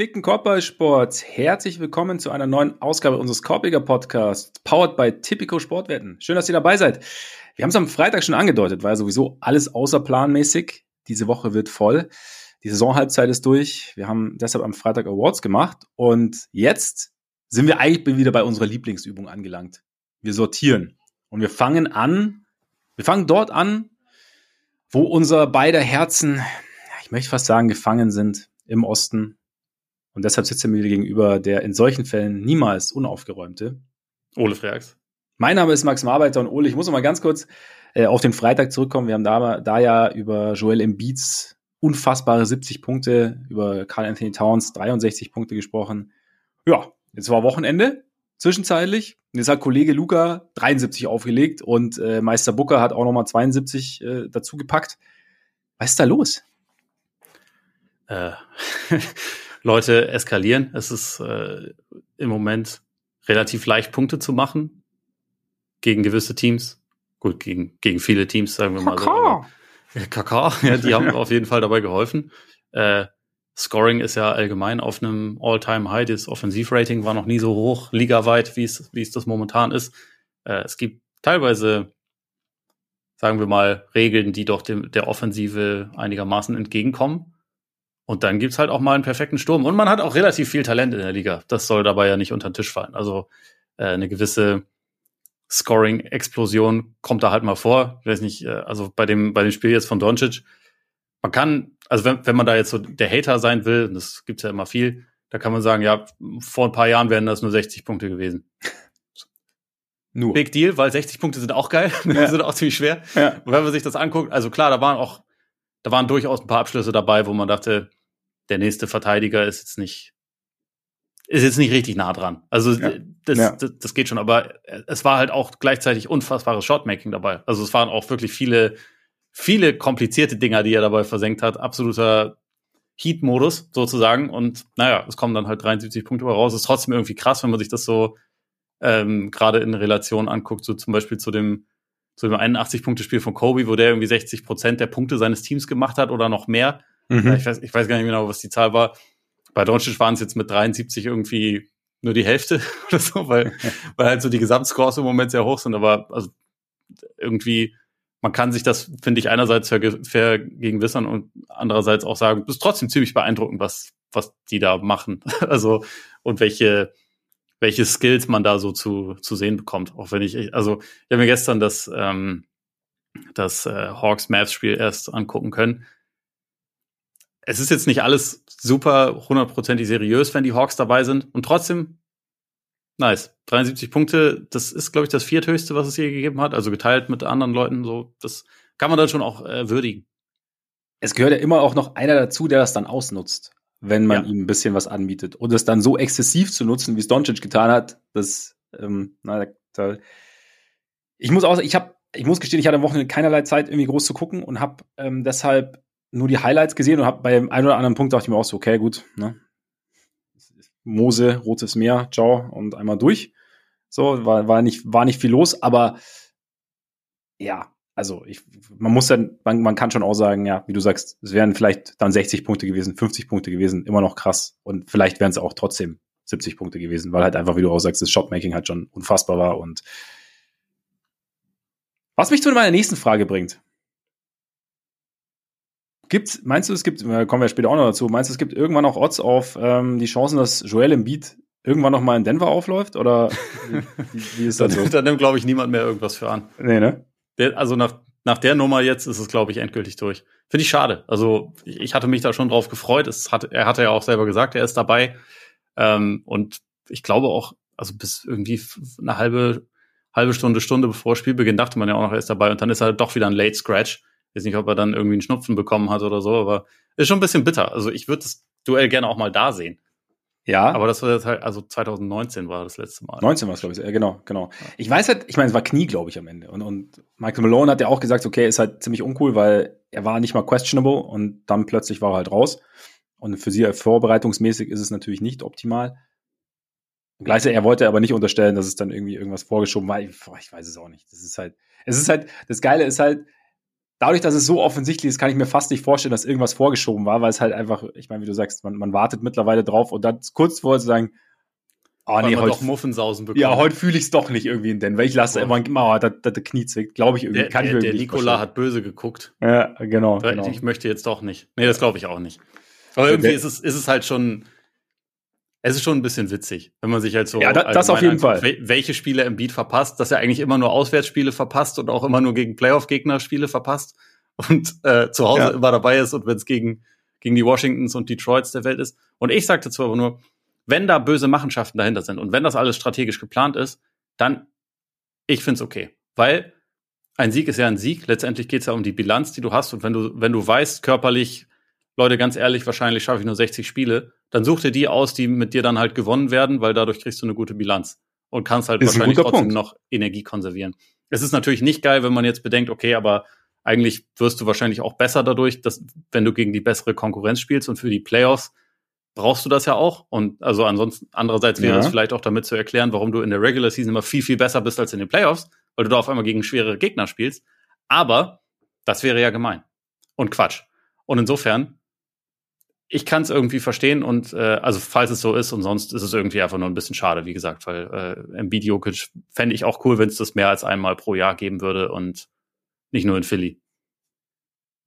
Gepflegten Korbballsports, herzlich willkommen zu einer neuen Ausgabe unseres Korbiger Podcasts, powered by Typico Sportwetten. Schön, dass ihr dabei seid. Wir haben es am Freitag schon angedeutet, ja sowieso alles außerplanmäßig. Diese Woche wird voll. Die Saisonhalbzeit ist durch. Wir haben deshalb am Freitag Awards gemacht und jetzt sind wir eigentlich wieder bei unserer Lieblingsübung angelangt. Wir sortieren und wir fangen an, wir fangen dort an, wo unser beider Herzen, ich möchte fast sagen, gefangen sind im Osten. Und deshalb sitzt er mir gegenüber, der in solchen Fällen niemals unaufgeräumte. Ole Freaks. Mein Name ist Max Marbeiter und Ole, ich muss noch mal ganz kurz äh, auf den Freitag zurückkommen. Wir haben da, da ja über Joel Embiids unfassbare 70 Punkte, über Carl Anthony Towns 63 Punkte gesprochen. Ja, jetzt war Wochenende zwischenzeitlich. Jetzt hat Kollege Luca 73 aufgelegt und äh, Meister Booker hat auch nochmal 72 äh, dazu gepackt. Was ist da los? äh, Leute eskalieren. Es ist äh, im Moment relativ leicht, Punkte zu machen gegen gewisse Teams. Gut, gegen, gegen viele Teams, sagen wir mal Kaka. so. Kaka, ja, die haben auf jeden Fall dabei geholfen. Äh, Scoring ist ja allgemein auf einem All-Time-High. Das Offensivrating war noch nie so hoch, ligaweit, wie es, wie es das momentan ist. Äh, es gibt teilweise, sagen wir mal, Regeln, die doch dem, der Offensive einigermaßen entgegenkommen. Und dann gibt's halt auch mal einen perfekten Sturm. Und man hat auch relativ viel Talent in der Liga. Das soll dabei ja nicht unter den Tisch fallen. Also äh, eine gewisse Scoring-Explosion kommt da halt mal vor. Ich weiß nicht, äh, also bei dem, bei dem Spiel jetzt von Doncic, man kann, also wenn, wenn man da jetzt so der Hater sein will, und das gibt's ja immer viel, da kann man sagen, ja, vor ein paar Jahren wären das nur 60 Punkte gewesen. Nur. Big Deal, weil 60 Punkte sind auch geil, ja. sind auch ziemlich schwer. Ja. Und wenn man sich das anguckt, also klar, da waren auch, da waren durchaus ein paar Abschlüsse dabei, wo man dachte, der nächste Verteidiger ist jetzt nicht, ist jetzt nicht richtig nah dran. Also ja. Das, ja. das, das, geht schon, aber es war halt auch gleichzeitig unfassbares Shotmaking dabei. Also es waren auch wirklich viele, viele komplizierte Dinger, die er dabei versenkt hat. Absoluter Heat-Modus sozusagen. Und naja, es kommen dann halt 73 Punkte raus. Ist trotzdem irgendwie krass, wenn man sich das so ähm, gerade in Relation anguckt, so zum Beispiel zu dem zu dem 81-Punkte-Spiel von Kobe, wo der irgendwie 60 Prozent der Punkte seines Teams gemacht hat oder noch mehr. Mhm. Ich, weiß, ich weiß gar nicht genau, was die Zahl war. Bei Doncic waren es jetzt mit 73 irgendwie nur die Hälfte oder so, weil, weil halt so die Gesamtscores im Moment sehr hoch sind. Aber also irgendwie, man kann sich das, finde ich, einerseits vergegenwissern und andererseits auch sagen, ist trotzdem ziemlich beeindruckend, was, was die da machen. also, und welche, welche Skills man da so zu, zu sehen bekommt. Auch wenn ich, also, ich habe mir gestern das, ähm, das äh, Hawks Mavs Spiel erst angucken können es ist jetzt nicht alles super hundertprozentig seriös, wenn die Hawks dabei sind. Und trotzdem, nice. 73 Punkte, das ist, glaube ich, das vierthöchste, was es je gegeben hat. Also geteilt mit anderen Leuten, so, das kann man dann schon auch äh, würdigen. Es gehört ja immer auch noch einer dazu, der das dann ausnutzt, wenn man ja. ihm ein bisschen was anbietet. Und es dann so exzessiv zu nutzen, wie es Doncic getan hat, das, ähm, na, da, ich muss auch, ich habe, ich muss gestehen, ich hatte am Wochenende keinerlei Zeit, irgendwie groß zu gucken und habe ähm, deshalb nur die Highlights gesehen und habe bei dem einen oder anderen Punkt dachte ich mir auch so, okay, gut, ne? Mose, Rotes Meer, ciao und einmal durch. So, war, war, nicht, war nicht viel los, aber ja, also ich, man muss dann, man, man kann schon auch sagen, ja, wie du sagst, es wären vielleicht dann 60 Punkte gewesen, 50 Punkte gewesen, immer noch krass. Und vielleicht wären es auch trotzdem 70 Punkte gewesen, weil halt einfach, wie du auch sagst, das Shotmaking halt schon unfassbar war. Und was mich zu meiner nächsten Frage bringt. Gibt's, meinst du, es gibt, kommen wir später auch noch dazu, meinst du, es gibt irgendwann auch Odds auf ähm, die Chancen, dass Joel Embiid irgendwann noch mal in Denver aufläuft? Oder wie, wie ist das so? da nimmt, glaube ich, niemand mehr irgendwas für an. Nee, ne? Der, also nach, nach der Nummer jetzt ist es, glaube ich, endgültig durch. Finde ich schade. Also ich, ich hatte mich da schon drauf gefreut. Es hat, er hatte ja auch selber gesagt, er ist dabei. Ähm, und ich glaube auch, also bis irgendwie eine halbe, halbe Stunde, Stunde bevor Spielbeginn dachte man ja auch noch, er ist dabei. Und dann ist er doch wieder ein Late Scratch. Weiß nicht, ob er dann irgendwie einen Schnupfen bekommen hat oder so, aber ist schon ein bisschen bitter. Also ich würde das Duell gerne auch mal da sehen. Ja. Aber das war jetzt halt, also 2019 war das letzte Mal. 19 war es, glaube ich. Ja, genau, genau. Ich weiß halt, ich meine, es war Knie, glaube ich, am Ende. Und, und Michael Malone hat ja auch gesagt, okay, ist halt ziemlich uncool, weil er war nicht mal questionable und dann plötzlich war er halt raus. Und für sie vorbereitungsmäßig ist es natürlich nicht optimal. Gleichzeitig, er wollte aber nicht unterstellen, dass es dann irgendwie irgendwas vorgeschoben war. Ich, ich weiß es auch nicht. Das ist halt, es ist halt, das Geile ist halt, dadurch, dass es so offensichtlich ist, kann ich mir fast nicht vorstellen, dass irgendwas vorgeschoben war, weil es halt einfach, ich meine, wie du sagst, man, man wartet mittlerweile drauf und dann kurz vorher zu sagen, oh nee, heute Muffensausen bekommen. Ja, heute fühle ich es doch nicht irgendwie in den, weil ich lasse immer, immer da, da, der Knie zwickt, glaube ich irgendwie. Der, kann der, ich der Nikola hat böse geguckt. Ja, genau, genau. Ich möchte jetzt doch nicht. Nee, das glaube ich auch nicht. Aber irgendwie ist es, ist es halt schon, es ist schon ein bisschen witzig, wenn man sich halt so. Ja, da, das auf jeden anguckt, Fall. Welche Spiele im Beat verpasst, dass er eigentlich immer nur Auswärtsspiele verpasst und auch immer nur gegen Playoff-Gegner Spiele verpasst und äh, zu Hause ja. immer dabei ist und wenn es gegen, gegen die Washingtons und Detroits der Welt ist. Und ich sagte zwar aber nur, wenn da böse Machenschaften dahinter sind und wenn das alles strategisch geplant ist, dann ich find's okay. Weil ein Sieg ist ja ein Sieg. Letztendlich geht's ja um die Bilanz, die du hast. Und wenn du, wenn du weißt, körperlich, Leute, ganz ehrlich, wahrscheinlich schaffe ich nur 60 Spiele, dann such dir die aus, die mit dir dann halt gewonnen werden, weil dadurch kriegst du eine gute Bilanz und kannst halt ist wahrscheinlich trotzdem Punkt. noch Energie konservieren. Es ist natürlich nicht geil, wenn man jetzt bedenkt, okay, aber eigentlich wirst du wahrscheinlich auch besser dadurch, dass wenn du gegen die bessere Konkurrenz spielst und für die Playoffs brauchst du das ja auch. Und also ansonsten, andererseits wäre es vielleicht auch damit zu erklären, warum du in der Regular Season immer viel, viel besser bist als in den Playoffs, weil du da auf einmal gegen schwere Gegner spielst. Aber das wäre ja gemein. Und Quatsch. Und insofern ich kann es irgendwie verstehen und äh, also falls es so ist und sonst ist es irgendwie einfach nur ein bisschen schade, wie gesagt, weil äh, Embiid Jokic fände ich auch cool, wenn es das mehr als einmal pro Jahr geben würde und nicht nur in Philly.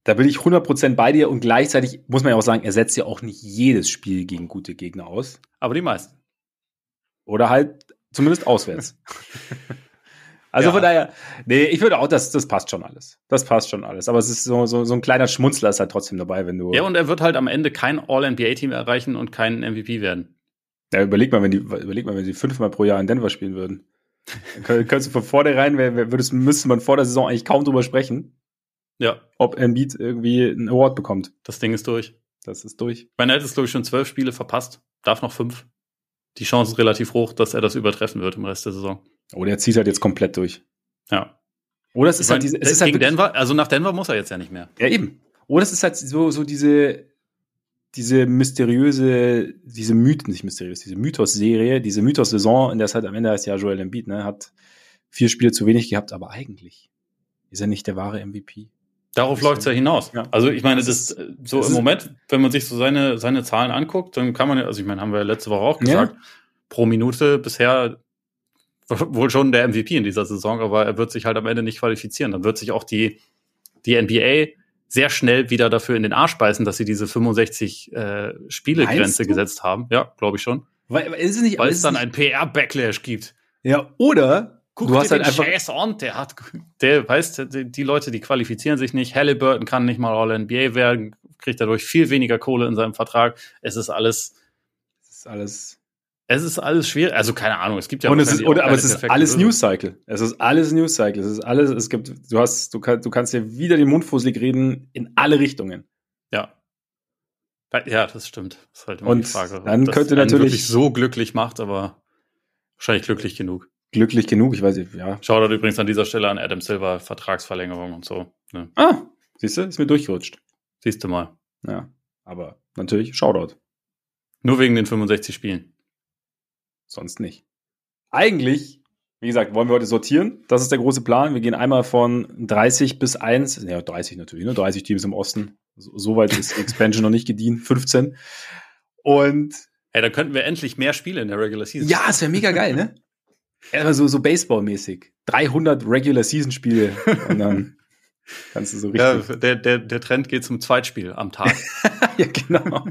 Da bin ich 100% bei dir und gleichzeitig muss man ja auch sagen, er setzt ja auch nicht jedes Spiel gegen gute Gegner aus. Aber die meisten. Oder halt zumindest auswärts. Also ja. von daher, nee, ich würde auch, das, das passt schon alles. Das passt schon alles. Aber es ist so, so, so ein kleiner Schmunzler ist halt trotzdem dabei, wenn du. Ja, und er wird halt am Ende kein All-NBA-Team erreichen und kein MVP werden. Ja, überleg mal, wenn die, überleg mal, wenn sie fünfmal pro Jahr in Denver spielen würden. Könntest du von vornherein, würdest, müsste man vor der Saison eigentlich kaum drüber sprechen. Ja. Ob Embiid irgendwie einen Award bekommt. Das Ding ist durch. Das ist durch. Mein er hat jetzt, glaube ich, schon zwölf Spiele verpasst. Darf noch fünf. Die Chance ist relativ hoch, dass er das übertreffen wird im Rest der Saison. Oder er zieht halt jetzt komplett durch. Ja. Oder es ist halt diese. Es ist halt Denver, also nach Denver muss er jetzt ja nicht mehr. Ja, eben. Oder es ist halt so, so diese, diese mysteriöse, diese Mythen, nicht mysteriös, diese Mythos-Serie, diese Mythos-Saison, in der es halt am Ende heißt, ja, Joel Embiid, ne, hat vier Spiele zu wenig gehabt, aber eigentlich ist er nicht der wahre MVP. Darauf läuft es ja hinaus. Ja. Also ich meine, das, ist, so das im Moment, wenn man sich so seine, seine Zahlen anguckt, dann kann man ja, also ich meine, haben wir letzte Woche auch gesagt, ja. pro Minute bisher wohl schon der MVP in dieser Saison, aber er wird sich halt am Ende nicht qualifizieren. Dann wird sich auch die, die NBA sehr schnell wieder dafür in den Arsch beißen, dass sie diese 65 äh, Spiele-Grenze gesetzt haben. Ja, glaube ich schon. Weil, ist es nicht, Weil es dann ein PR-Backlash gibt. Ja, oder Guck du hast halt einfach Chase on, der hat, der weißt, die Leute, die qualifizieren sich nicht. Halliburton kann nicht mal All-NBA werden, kriegt dadurch viel weniger Kohle in seinem Vertrag. Es ist alles. Es ist alles es ist alles schwer, also keine Ahnung, es gibt ja und es ist, oder, aber es ist alles News Cycle. Es ist alles News Cycle. Es ist alles, es gibt, du hast, du, kann, du kannst dir wieder den Mund fusselig reden in alle Richtungen. Ja. Ja, das stimmt. Das ist halt immer und die Frage. Dann das könnte natürlich wirklich so glücklich macht, aber wahrscheinlich glücklich genug. Glücklich genug, ich weiß nicht, ja. Schau da übrigens an dieser Stelle an Adam Silver, Vertragsverlängerung und so. Ne? Ah, siehst du, ist mir durchgerutscht. Siehst du mal. Ja, aber natürlich Shoutout. Nur wegen den 65 Spielen sonst nicht. Eigentlich, wie gesagt, wollen wir heute sortieren. Das ist der große Plan. Wir gehen einmal von 30 bis 1, ja, 30 natürlich, ne? 30 Teams im Osten. Soweit so ist die Expansion noch nicht gedient. 15. Und. Hey, da könnten wir endlich mehr Spiele in der Regular Season. Ja, es wäre mega geil, ne? Ja, so, so Baseball-mäßig. 300 Regular Season Spiele. Und dann kannst du so richtig. Ja, der, der, der Trend geht zum Zweitspiel am Tag. ja, genau.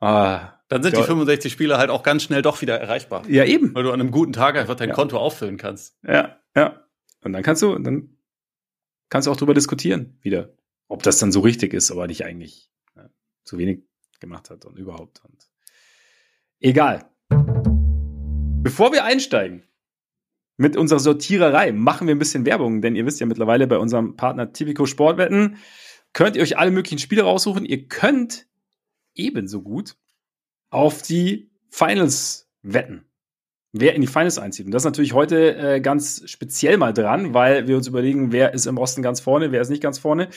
Ah, dann sind ja. die 65 Spieler halt auch ganz schnell doch wieder erreichbar. Ja, eben. Weil du an einem guten Tag einfach dein ja. Konto auffüllen kannst. Ja, ja. Und dann kannst du, dann kannst du auch drüber diskutieren wieder, ob das dann so richtig ist, aber nicht eigentlich ja, zu wenig gemacht hat und überhaupt. Und egal. Bevor wir einsteigen mit unserer Sortiererei, machen wir ein bisschen Werbung, denn ihr wisst ja mittlerweile bei unserem Partner Tipico Sportwetten könnt ihr euch alle möglichen Spiele raussuchen. Ihr könnt ebenso gut auf die Finals wetten. Wer in die Finals einzieht. Und das ist natürlich heute äh, ganz speziell mal dran, weil wir uns überlegen, wer ist im Osten ganz vorne, wer ist nicht ganz vorne.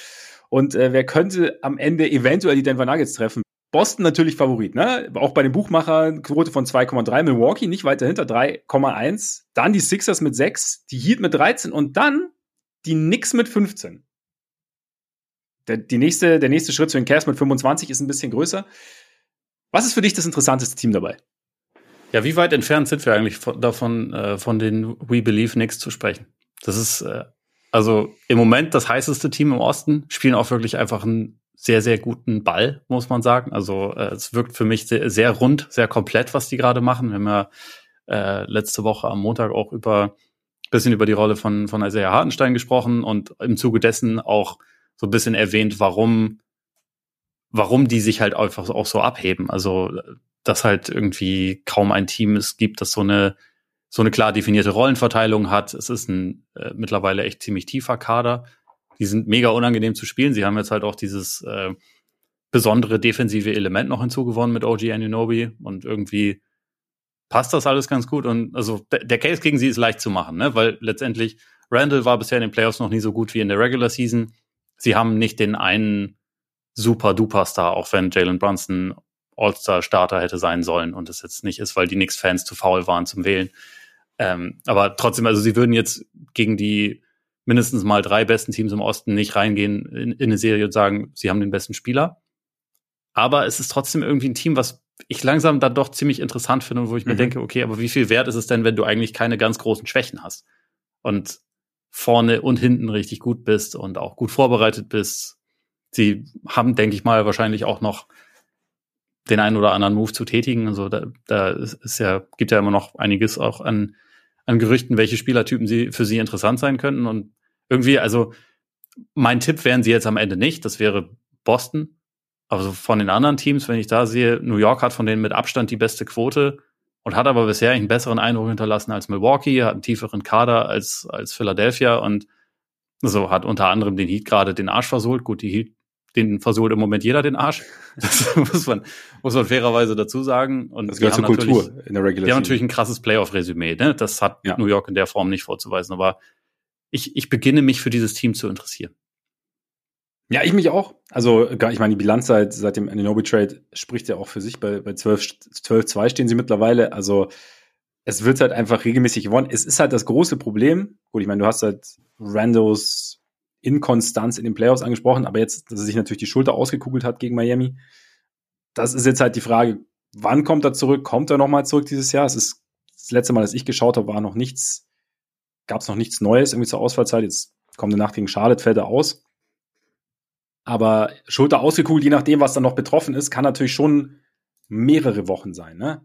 Und äh, wer könnte am Ende eventuell die Denver Nuggets treffen? Boston natürlich Favorit, ne? Auch bei den Buchmachern Quote von 2,3, Milwaukee nicht weit dahinter 3,1, dann die Sixers mit 6, die Heat mit 13 und dann die Knicks mit 15. Der, die nächste, der nächste Schritt zu den Cavs mit 25 ist ein bisschen größer. Was ist für dich das interessanteste Team dabei? Ja, wie weit entfernt sind wir eigentlich von, davon, äh, von den We Believe Knicks zu sprechen? Das ist äh, also im Moment das heißeste Team im Osten, spielen auch wirklich einfach einen sehr, sehr guten Ball, muss man sagen. Also äh, es wirkt für mich sehr, sehr rund, sehr komplett, was die gerade machen. Wir haben ja äh, letzte Woche am Montag auch über bisschen über die Rolle von, von Isaiah Hartenstein gesprochen und im Zuge dessen auch so ein bisschen erwähnt, warum, warum die sich halt einfach auch so abheben. Also, dass halt irgendwie kaum ein Team es gibt, das so eine, so eine klar definierte Rollenverteilung hat. Es ist ein äh, mittlerweile echt ziemlich tiefer Kader. Die sind mega unangenehm zu spielen. Sie haben jetzt halt auch dieses äh, besondere defensive Element noch hinzugewonnen mit OG Anunobi und irgendwie passt das alles ganz gut. Und also der Case gegen sie ist leicht zu machen, ne? weil letztendlich Randall war bisher in den Playoffs noch nie so gut wie in der Regular Season. Sie haben nicht den einen super duper Star, auch wenn Jalen Brunson All-Star-Starter hätte sein sollen und das jetzt nicht ist, weil die Knicks-Fans zu faul waren zum Wählen. Ähm, aber trotzdem, also sie würden jetzt gegen die mindestens mal drei besten Teams im Osten nicht reingehen in, in eine Serie und sagen, sie haben den besten Spieler. Aber es ist trotzdem irgendwie ein Team, was ich langsam dann doch ziemlich interessant finde, wo ich mhm. mir denke, okay, aber wie viel wert ist es denn, wenn du eigentlich keine ganz großen Schwächen hast und vorne und hinten richtig gut bist und auch gut vorbereitet bist. Sie haben, denke ich mal, wahrscheinlich auch noch den einen oder anderen Move zu tätigen. Also da, da ist ja, gibt ja immer noch einiges auch an, an Gerüchten, welche Spielertypen sie für sie interessant sein könnten. Und irgendwie, also mein Tipp wären sie jetzt am Ende nicht. Das wäre Boston. Also von den anderen Teams, wenn ich da sehe, New York hat von denen mit Abstand die beste Quote und hat aber bisher einen besseren Eindruck hinterlassen als Milwaukee, hat einen tieferen Kader als, als Philadelphia und so hat unter anderem den Heat gerade den Arsch versohlt. Gut, die Heat, den versohlt im Moment jeder den Arsch. Das muss man, muss man fairerweise dazu sagen. Und das gehört zur Kultur in der Regular Die haben natürlich ein krasses Playoff-Resümee. Ne? Das hat ja. New York in der Form nicht vorzuweisen. Aber ich, ich beginne mich für dieses Team zu interessieren. Ja, ich mich auch. Also, ich meine, die Bilanz seit, seit dem Ananobi Trade spricht ja auch für sich. Bei, bei 12-2 12, stehen sie mittlerweile. Also, es wird halt einfach regelmäßig gewonnen. Es ist halt das große Problem. Gut, ich meine, du hast halt Randos Inkonstanz in den Playoffs angesprochen, aber jetzt, dass er sich natürlich die Schulter ausgekugelt hat gegen Miami. Das ist jetzt halt die Frage, wann kommt er zurück? Kommt er nochmal zurück dieses Jahr? Es ist das letzte Mal, dass ich geschaut habe, war noch nichts, gab es noch nichts Neues irgendwie zur Ausfallzeit. Jetzt kommt eine Nacht gegen Charlotte, fällt er aus. Aber Schulter ausgekugelt, je nachdem, was dann noch betroffen ist, kann natürlich schon mehrere Wochen sein. Ne?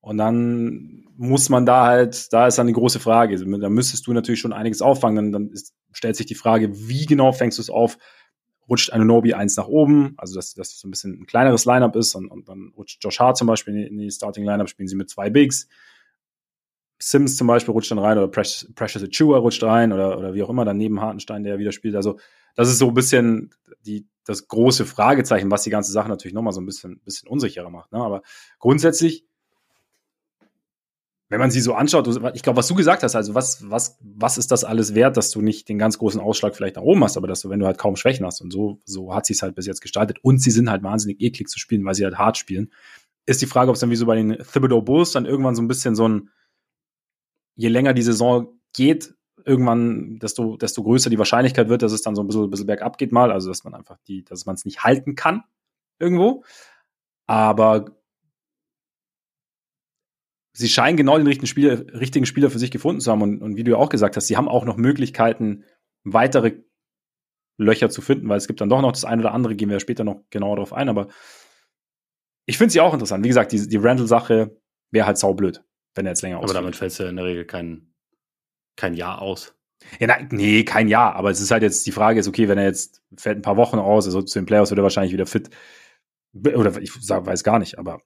Und dann muss man da halt, da ist dann die große Frage. Da müsstest du natürlich schon einiges auffangen. Dann, dann ist, stellt sich die Frage, wie genau fängst du es auf? Rutscht Anunobi eins nach oben, also dass das so ein bisschen ein kleineres Lineup ist und, und dann rutscht Josh Hart zum Beispiel in die Starting Lineup, spielen sie mit zwei Bigs. Sims zum Beispiel rutscht dann rein oder Precious, Precious Achua rutscht rein oder, oder wie auch immer, dann neben Hartenstein, der wieder spielt. Also das ist so ein bisschen die, das große Fragezeichen, was die ganze Sache natürlich nochmal so ein bisschen, bisschen unsicherer macht. Ne? Aber grundsätzlich, wenn man sie so anschaut, ich glaube, was du gesagt hast, also was, was, was ist das alles wert, dass du nicht den ganz großen Ausschlag vielleicht nach oben hast, aber dass du, wenn du halt kaum Schwächen hast und so, so hat sie es halt bis jetzt gestaltet und sie sind halt wahnsinnig eklig zu spielen, weil sie halt hart spielen, ist die Frage, ob es dann wie so bei den Thibodeau Bulls dann irgendwann so ein bisschen so ein je länger die Saison geht, irgendwann, desto, desto größer die Wahrscheinlichkeit wird, dass es dann so ein bisschen, ein bisschen bergab geht mal, also dass man einfach die, dass man es nicht halten kann irgendwo. Aber sie scheinen genau den richtigen Spieler, richtigen Spieler für sich gefunden zu haben. Und, und wie du ja auch gesagt hast, sie haben auch noch Möglichkeiten, weitere Löcher zu finden, weil es gibt dann doch noch das eine oder andere, gehen wir später noch genauer darauf ein, aber ich finde sie auch interessant. Wie gesagt, die, die Randall-Sache wäre halt saublöd wenn er jetzt länger ausfällt. Aber damit fällt ja in der Regel kein, kein Jahr aus. Ja, na, nee, kein Jahr. Aber es ist halt jetzt die Frage ist, okay, wenn er jetzt fällt ein paar Wochen aus, also zu den Playoffs wird er wahrscheinlich wieder fit. Oder ich sag, weiß gar nicht, aber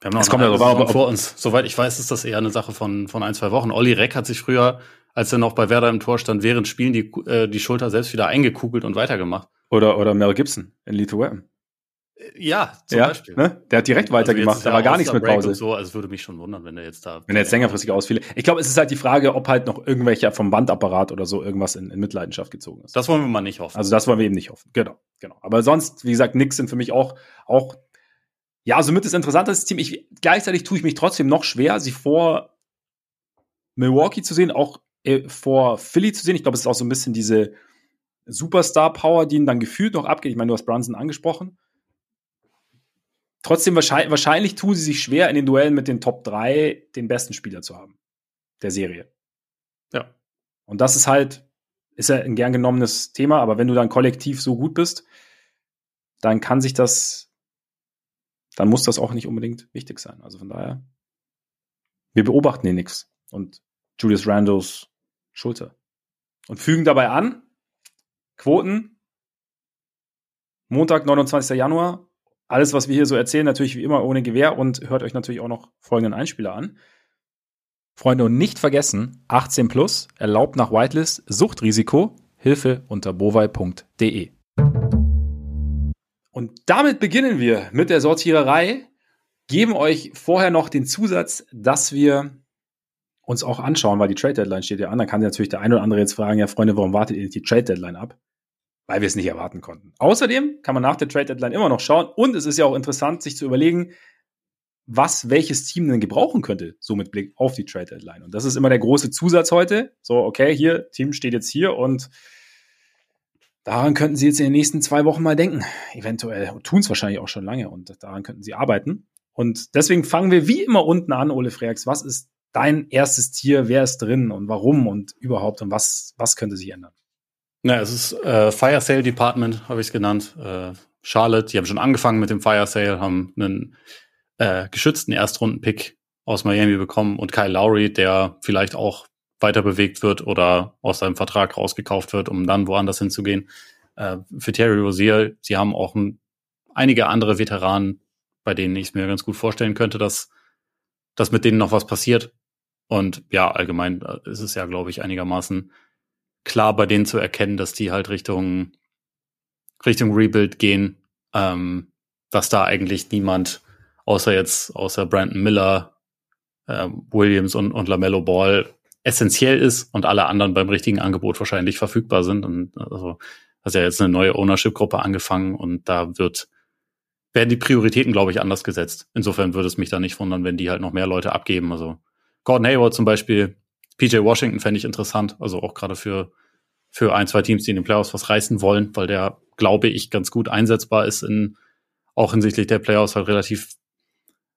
wir haben noch es kommt ja drauf vor uns. Soweit ich weiß, ist das eher eine Sache von, von ein, zwei Wochen. Olli Reck hat sich früher, als er noch bei Werder im Tor stand, während Spielen die, äh, die Schulter selbst wieder eingekugelt und weitergemacht. Oder, oder Mel Gibson in Lethal Weapon. Ja, zum ja, Beispiel. Ne? Der hat direkt also weitergemacht, da war gar nichts mit Pause. so, also würde mich schon wundern, wenn er jetzt da. Wenn er jetzt längerfristig ausfiele. Ich glaube, es ist halt die Frage, ob halt noch irgendwelcher vom Bandapparat oder so irgendwas in, in, Mitleidenschaft gezogen ist. Das wollen wir mal nicht hoffen. Also das wollen wir eben nicht hoffen. Genau, genau. Aber sonst, wie gesagt, nix sind für mich auch, auch, ja, somit das interessanteste Team. Ich, gleichzeitig tue ich mich trotzdem noch schwer, sie vor Milwaukee zu sehen, auch äh, vor Philly zu sehen. Ich glaube, es ist auch so ein bisschen diese Superstar-Power, die ihn dann gefühlt noch abgeht. Ich meine, du hast Brunson angesprochen. Trotzdem wahrscheinlich, wahrscheinlich tun sie sich schwer, in den Duellen mit den Top 3 den besten Spieler zu haben. Der Serie. Ja. Und das ist halt, ist ja ein gern genommenes Thema, aber wenn du dann kollektiv so gut bist, dann kann sich das, dann muss das auch nicht unbedingt wichtig sein. Also von daher, wir beobachten hier nichts. Und Julius Randles Schulter. Und fügen dabei an, Quoten, Montag, 29. Januar, alles, was wir hier so erzählen, natürlich wie immer ohne Gewehr und hört euch natürlich auch noch folgenden Einspieler an. Freunde, und nicht vergessen, 18 plus, erlaubt nach Whitelist, Suchtrisiko, Hilfe unter bovai.de. Und damit beginnen wir mit der Sortiererei, geben euch vorher noch den Zusatz, dass wir uns auch anschauen, weil die Trade Deadline steht ja an. Dann kann natürlich der eine oder andere jetzt fragen, ja Freunde, warum wartet ihr nicht die Trade Deadline ab? Weil wir es nicht erwarten konnten. Außerdem kann man nach der Trade Deadline immer noch schauen und es ist ja auch interessant, sich zu überlegen, was welches Team denn gebrauchen könnte, so mit Blick auf die Trade Deadline. Und das ist immer der große Zusatz heute. So, okay, hier, Team steht jetzt hier und daran könnten Sie jetzt in den nächsten zwei Wochen mal denken. Eventuell tun es wahrscheinlich auch schon lange und daran könnten Sie arbeiten. Und deswegen fangen wir wie immer unten an, Ole Freaks. Was ist dein erstes Tier? Wer ist drin und warum und überhaupt und was, was könnte sich ändern? Na, es ist äh, Fire Sale Department, habe ich es genannt. Äh, Charlotte, die haben schon angefangen mit dem Fire Sale, haben einen äh, geschützten Erstrunden-Pick aus Miami bekommen und Kyle Lowry, der vielleicht auch weiter bewegt wird oder aus seinem Vertrag rausgekauft wird, um dann woanders hinzugehen. Äh, für Terry Rozier, sie haben auch ein, einige andere Veteranen, bei denen ich mir ganz gut vorstellen könnte, dass, dass mit denen noch was passiert. Und ja, allgemein äh, ist es ja, glaube ich, einigermaßen klar bei denen zu erkennen, dass die halt Richtung, Richtung Rebuild gehen, ähm, dass da eigentlich niemand, außer jetzt, außer Brandon Miller, äh, Williams und, und LaMelo Ball essentiell ist und alle anderen beim richtigen Angebot wahrscheinlich verfügbar sind. Und also hast ja jetzt eine neue Ownership-Gruppe angefangen und da wird, werden die Prioritäten, glaube ich, anders gesetzt. Insofern würde es mich da nicht wundern, wenn die halt noch mehr Leute abgeben. Also Gordon Hayward zum Beispiel PJ Washington fände ich interessant, also auch gerade für, für ein, zwei Teams, die in den Playoffs was reißen wollen, weil der, glaube ich, ganz gut einsetzbar ist in, auch hinsichtlich der Playoffs halt relativ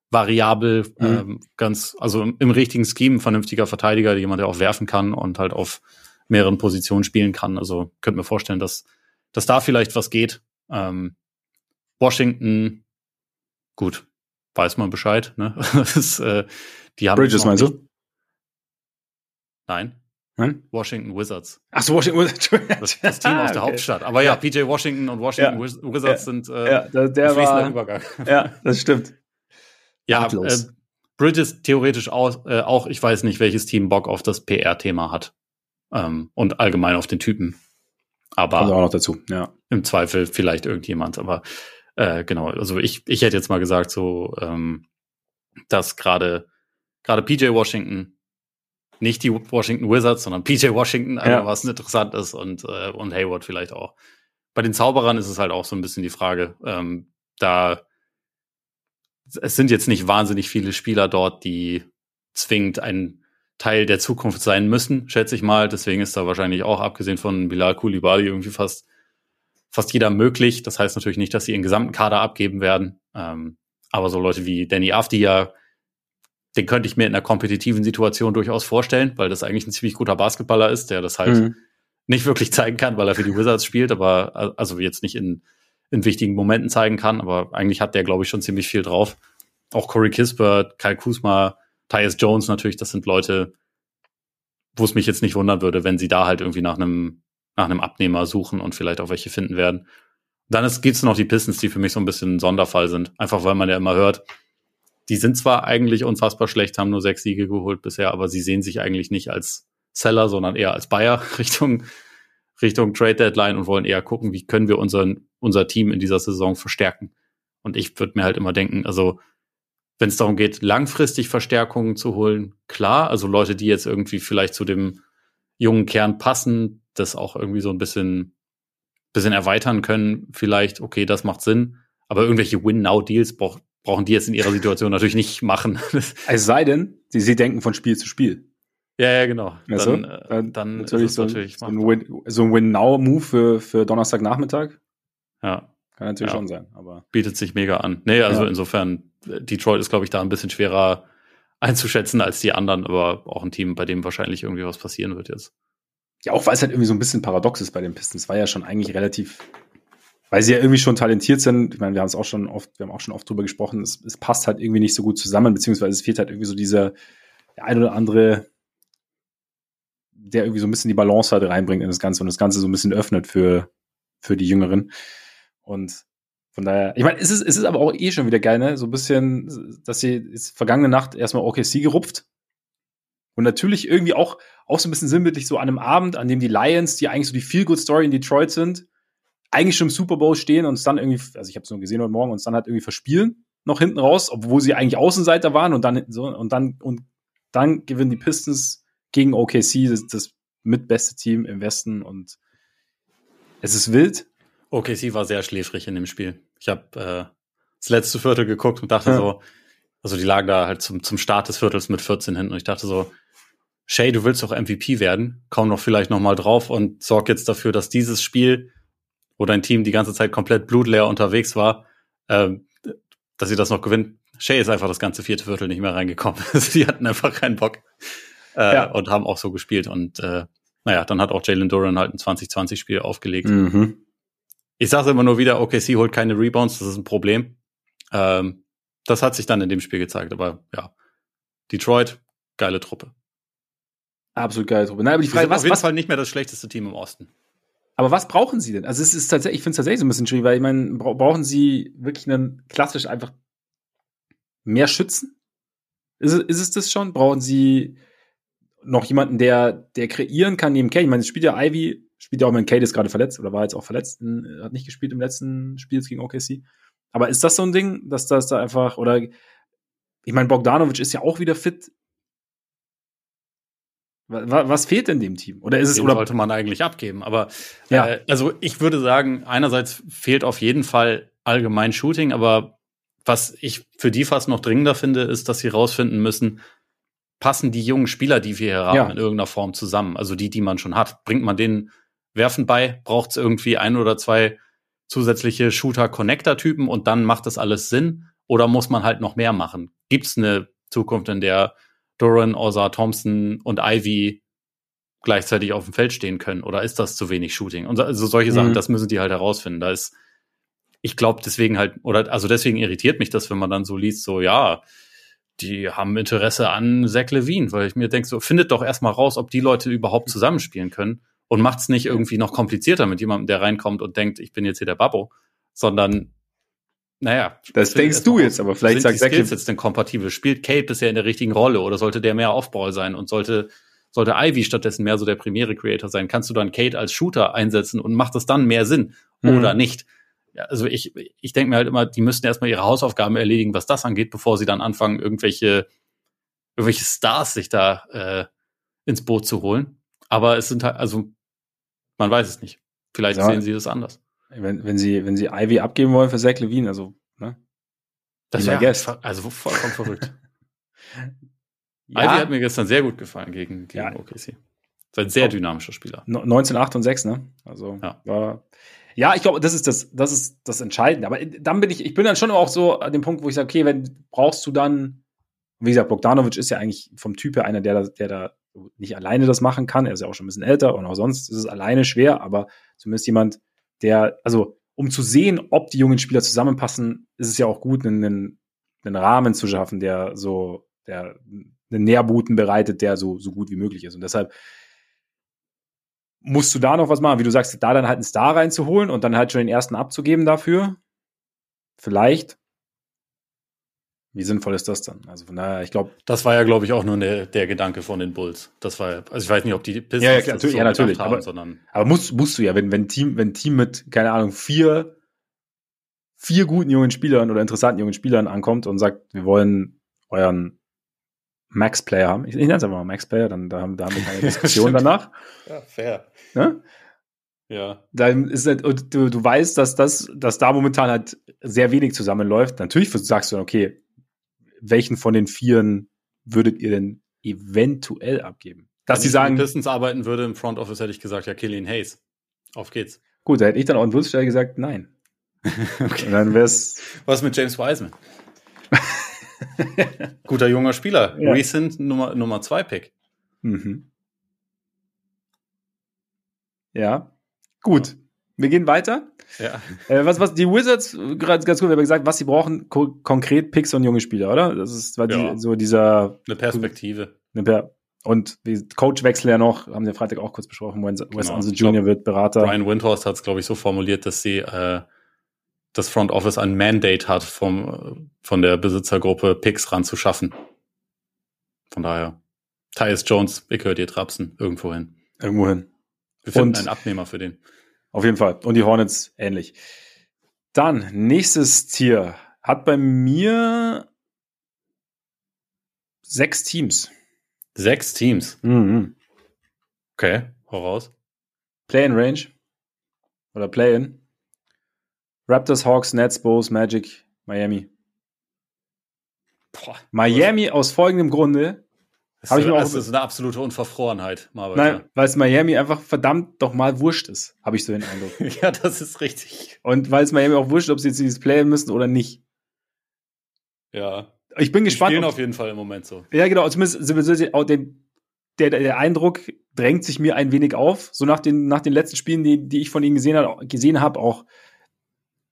variabel, mhm. ähm, ganz, also im, im, richtigen Scheme vernünftiger Verteidiger, jemand, der auch werfen kann und halt auf mehreren Positionen spielen kann. Also könnte mir vorstellen, dass, dass da vielleicht was geht. Ähm, Washington, gut, weiß man Bescheid, ne? das äh, die haben Bridges meinst du? Nein. Hm? Washington Wizards. Ach so, Washington Wizards. Das, das Team aus der okay. Hauptstadt. Aber ja, PJ Washington und Washington ja. Wizards ja. sind äh, ja, der, der war, Übergang. Ja, das stimmt. Ja, äh, Bridges theoretisch auch, äh, auch, ich weiß nicht, welches Team Bock auf das PR-Thema hat. Ähm, und allgemein auf den Typen. Aber Kommt auch noch dazu, ja. Im Zweifel vielleicht irgendjemand. Aber äh, genau, also ich, ich hätte jetzt mal gesagt, so, ähm, dass gerade gerade PJ Washington nicht die Washington Wizards, sondern PJ Washington, ja. was interessant ist und, äh, und Hayward vielleicht auch. Bei den Zauberern ist es halt auch so ein bisschen die Frage, ähm, da es sind jetzt nicht wahnsinnig viele Spieler dort, die zwingend ein Teil der Zukunft sein müssen, schätze ich mal. Deswegen ist da wahrscheinlich auch, abgesehen von Bilal Koulibaly, irgendwie fast, fast jeder möglich. Das heißt natürlich nicht, dass sie ihren gesamten Kader abgeben werden. Ähm, aber so Leute wie Danny Afdia, den könnte ich mir in einer kompetitiven Situation durchaus vorstellen, weil das eigentlich ein ziemlich guter Basketballer ist, der das halt mhm. nicht wirklich zeigen kann, weil er für die Wizards spielt, aber also jetzt nicht in, in wichtigen Momenten zeigen kann, aber eigentlich hat der, glaube ich, schon ziemlich viel drauf. Auch Corey Kispert, Kyle Kuzma, Tyus Jones natürlich, das sind Leute, wo es mich jetzt nicht wundern würde, wenn sie da halt irgendwie nach einem, nach einem Abnehmer suchen und vielleicht auch welche finden werden. Dann gibt es noch die Pistons, die für mich so ein bisschen ein Sonderfall sind. Einfach weil man ja immer hört, die sind zwar eigentlich unfassbar schlecht, haben nur sechs Siege geholt bisher, aber sie sehen sich eigentlich nicht als Seller, sondern eher als Buyer Richtung, Richtung Trade Deadline und wollen eher gucken, wie können wir unseren, unser Team in dieser Saison verstärken. Und ich würde mir halt immer denken, also wenn es darum geht, langfristig Verstärkungen zu holen, klar, also Leute, die jetzt irgendwie vielleicht zu dem jungen Kern passen, das auch irgendwie so ein bisschen, bisschen erweitern können, vielleicht, okay, das macht Sinn. Aber irgendwelche Win-Now-Deals braucht brauchen die jetzt in ihrer Situation natürlich nicht machen. es sei denn, sie, sie denken von Spiel zu Spiel. Ja, ja, genau. Also, dann, dann, dann natürlich so, natürlich so, ein Win, so ein Win-Now-Move für, für Donnerstagnachmittag. Ja. Kann natürlich ja. schon sein, aber. Bietet sich mega an. Nee, also ja. insofern, Detroit ist, glaube ich, da ein bisschen schwerer einzuschätzen als die anderen, aber auch ein Team, bei dem wahrscheinlich irgendwie was passieren wird jetzt. Ja, auch weil es halt irgendwie so ein bisschen paradox ist bei den Pistons. War ja schon eigentlich relativ, weil sie ja irgendwie schon talentiert sind. Ich meine, wir haben es auch schon oft, wir haben auch schon oft drüber gesprochen. Es, es passt halt irgendwie nicht so gut zusammen, beziehungsweise es fehlt halt irgendwie so dieser, der ein oder andere, der irgendwie so ein bisschen die Balance halt reinbringt in das Ganze und das Ganze so ein bisschen öffnet für, für die Jüngeren. Und von daher, ich meine, es ist, es ist aber auch eh schon wieder geil, ne? So ein bisschen, dass sie ist vergangene Nacht erstmal OKC gerupft. Und natürlich irgendwie auch, auch so ein bisschen sinnbildlich so an einem Abend, an dem die Lions, die eigentlich so die Feel-Good-Story in Detroit sind, eigentlich schon im Super Bowl stehen und uns dann irgendwie, also ich habe es nur gesehen heute Morgen, uns dann halt irgendwie verspielen, noch hinten raus, obwohl sie eigentlich Außenseiter waren und dann so, und dann, und dann gewinnen die Pistons gegen OKC, das, das mitbeste Team im Westen und es ist wild. OKC war sehr schläfrig in dem Spiel. Ich habe äh, das letzte Viertel geguckt und dachte ja. so, also die lagen da halt zum, zum Start des Viertels mit 14 hinten und ich dachte so, Shay, du willst doch MVP werden, komm doch vielleicht noch mal drauf und sorg jetzt dafür, dass dieses Spiel, wo dein Team die ganze Zeit komplett blutleer unterwegs war, äh, dass sie das noch gewinnt. Shay ist einfach das ganze vierte Viertel nicht mehr reingekommen. die hatten einfach keinen Bock äh, ja. und haben auch so gespielt und äh, naja, dann hat auch Jalen Duran halt ein 2020-Spiel aufgelegt. Mhm. Ich sage immer nur wieder, OKC holt keine Rebounds, das ist ein Problem. Ähm, das hat sich dann in dem Spiel gezeigt, aber ja. Detroit, geile Truppe. Absolut geile Truppe. Nein, aber die Frage, was, auf jeden was, Fall nicht mehr das schlechteste Team im Osten. Aber was brauchen sie denn? Also es ist tatsächlich, ich finde es tatsächlich so ein bisschen schwierig, weil ich meine, brauchen sie wirklich einen klassisch einfach mehr Schützen? Ist, ist es das schon? Brauchen sie noch jemanden, der, der kreieren kann neben Kay? Ich meine, es spielt ja Ivy Spielt ja auch, wenn Kate ist gerade verletzt oder war jetzt auch verletzt, hat nicht gespielt im letzten Spiel gegen OKC. Aber ist das so ein Ding, dass das da einfach, oder ich meine, Bogdanovic ist ja auch wieder fit. Was fehlt in dem Team? Oder ist es Den oder sollte man eigentlich abgeben? Aber ja. Äh, also ich würde sagen, einerseits fehlt auf jeden Fall allgemein Shooting, aber was ich für die fast noch dringender finde, ist, dass sie rausfinden müssen, passen die jungen Spieler, die wir hier haben, ja. in irgendeiner Form zusammen? Also die, die man schon hat, bringt man denen Werfen bei, braucht es irgendwie ein oder zwei zusätzliche Shooter-Connector-Typen und dann macht das alles Sinn? Oder muss man halt noch mehr machen? Gibt es eine Zukunft, in der Doran, Ozar, Thompson und Ivy gleichzeitig auf dem Feld stehen können? Oder ist das zu wenig Shooting? Und also solche Sachen, mhm. das müssen die halt herausfinden. Da ist, ich glaube, deswegen halt, oder also deswegen irritiert mich das, wenn man dann so liest, so, ja, die haben Interesse an Zach Levine, weil ich mir denke, so, findet doch erstmal raus, ob die Leute überhaupt zusammenspielen können und macht es nicht irgendwie noch komplizierter mit jemandem, der reinkommt und denkt, ich bin jetzt hier der Babbo, sondern naja. Das denkst du jetzt, aber vielleicht sagt die Skills jetzt denn kompatibel? Spielt Kate bisher in der richtigen Rolle oder sollte der mehr Offball sein und sollte sollte Ivy stattdessen mehr so der primäre Creator sein? Kannst du dann Kate als Shooter einsetzen und macht das dann mehr Sinn mhm. oder nicht? Ja, also ich, ich denke mir halt immer, die müssten erstmal ihre Hausaufgaben erledigen, was das angeht, bevor sie dann anfangen, irgendwelche, irgendwelche Stars sich da äh, ins Boot zu holen. Aber es sind halt, also man weiß es nicht. Vielleicht ja, sehen sie das anders. Wenn, wenn sie, wenn sie Ivy abgeben wollen für Zach Levine, also, ne? Das wäre also vollkommen verrückt. ja. Ivy hat mir gestern sehr gut gefallen gegen, gegen ja. OKC. Ist ein sehr dynamischer Spieler. 19, 8 und 6, ne? Also, ja. war, ja, ich glaube, das ist das, das ist das Entscheidende. Aber dann bin ich, ich bin dann schon auch so an dem Punkt, wo ich sage, okay, wenn brauchst du dann, wie gesagt, Bogdanovic ist ja eigentlich vom Typ her einer, der da, der da nicht alleine das machen kann. Er ist ja auch schon ein bisschen älter und auch sonst ist es alleine schwer, aber zumindest jemand, der, also um zu sehen, ob die jungen Spieler zusammenpassen, ist es ja auch gut, einen, einen Rahmen zu schaffen, der so, der einen Nährboten bereitet, der so, so gut wie möglich ist. Und deshalb musst du da noch was machen, wie du sagst, da dann halt einen Star reinzuholen und dann halt schon den ersten abzugeben dafür. Vielleicht. Wie sinnvoll ist das dann? Also von daher, ich glaube. Das war ja, glaube ich, auch nur der, der Gedanke von den Bulls. Das war, also ich weiß nicht, ob die Pistons ja, ja, klar, so ja natürlich, haben, aber, sondern. Aber musst, musst du ja, wenn, wenn Team, wenn Team mit, keine Ahnung, vier, vier guten jungen Spielern oder interessanten jungen Spielern ankommt und sagt, wir wollen euren Max-Player haben. Ich, ich nenne es einfach mal Max-Player, dann da haben, da haben wir keine Diskussion danach. Ja, fair. Ja? Ja. Dann ist halt, und du, du weißt, dass das, dass da momentan halt sehr wenig zusammenläuft. Natürlich sagst du dann, okay, welchen von den Vieren würdet ihr denn eventuell abgeben. Dass sie sagen. Wenn Pistons arbeiten würde im Front Office, hätte ich gesagt, ja, Killian Hayes. Auf geht's. Gut, da hätte ich dann auch an Wurzelstelle gesagt, nein. okay. Und dann wär's. Was mit James Wiseman? Guter junger Spieler. Ja. Recent Nummer, Nummer zwei Pick. Mhm. Ja. Gut. Wir gehen weiter. Ja. Äh, was, was die Wizards, gerade ganz gut, wir haben gesagt, was sie brauchen, ko konkret Picks und junge Spieler, oder? Das ist war ja. die, so dieser. Eine Perspektive. Eine per und Coachwechsel ja noch, haben wir Freitag auch kurz besprochen, Wes genau. Anse Jr. wird Berater. Brian Windhorst hat es, glaube ich, so formuliert, dass sie äh, das Front Office ein Mandate hat, vom, von der Besitzergruppe Picks ranzuschaffen. Von daher, Tyus Jones, ich höre dir trapsen, irgendwo hin. Irgendwo hin. Wir finden und einen Abnehmer für den. Auf jeden Fall. Und die Hornets ähnlich. Dann, nächstes Tier hat bei mir sechs Teams. Sechs Teams? Mhm. Okay, voraus. Play-in Range. Oder Play-in. Raptors, Hawks, Nets, Bulls, Magic, Miami. Boah, Miami aus folgendem Grunde. Das, ist, das ist eine absolute Unverfrorenheit. Marvel, Nein, weil es Miami einfach verdammt doch mal wurscht ist, habe ich so den Eindruck. ja, das ist richtig. Und weil es Miami auch wurscht, ob sie jetzt dieses Playen müssen oder nicht. Ja. Ich bin gespannt. Die spielen auf jeden Fall im Moment so. Ja, genau. Zumindest auch den, der, der Eindruck drängt sich mir ein wenig auf. So nach den, nach den letzten Spielen, die, die ich von ihnen gesehen habe, gesehen habe, auch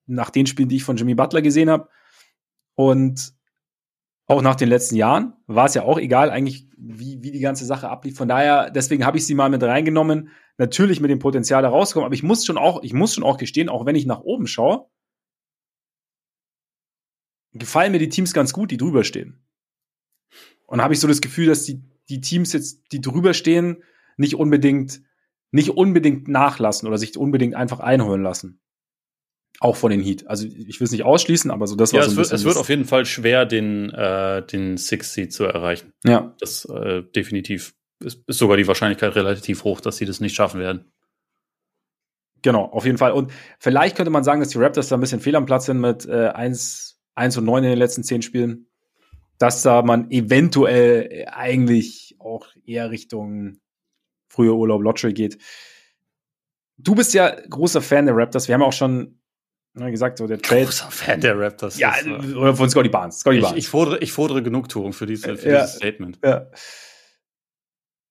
nach den Spielen, die ich von Jimmy Butler gesehen habe. Und auch nach den letzten Jahren war es ja auch egal eigentlich, wie, wie die ganze Sache ablief. Von daher, deswegen habe ich sie mal mit reingenommen. Natürlich mit dem Potenzial da aber ich muss schon auch, ich muss schon auch gestehen, auch wenn ich nach oben schaue, gefallen mir die Teams ganz gut, die drüber stehen. Und habe ich so das Gefühl, dass die, die Teams jetzt, die drüber stehen, nicht unbedingt, nicht unbedingt nachlassen oder sich unbedingt einfach einholen lassen. Auch von den Heat. Also ich will es nicht ausschließen, aber so das war ja, so es, wird, es wird auf jeden Fall schwer, den, äh, den Six Seed zu erreichen. Ja. Das äh, definitiv ist, ist sogar die Wahrscheinlichkeit relativ hoch, dass sie das nicht schaffen werden. Genau, auf jeden Fall. Und vielleicht könnte man sagen, dass die Raptors da ein bisschen fehl am Platz sind mit äh, 1, 1 und 9 in den letzten 10 Spielen. Dass da man eventuell eigentlich auch eher Richtung frühe Urlaub Lottery geht. Du bist ja großer Fan der Raptors. Wir haben auch schon wie gesagt, so der Trade. Großer Fan der Raptors. Ja, ist, oder von Scotty Barnes. Scotty ich, Barnes. Ich, fordere, ich fordere Genugtuung für, diese, für ja, dieses Statement. Ja.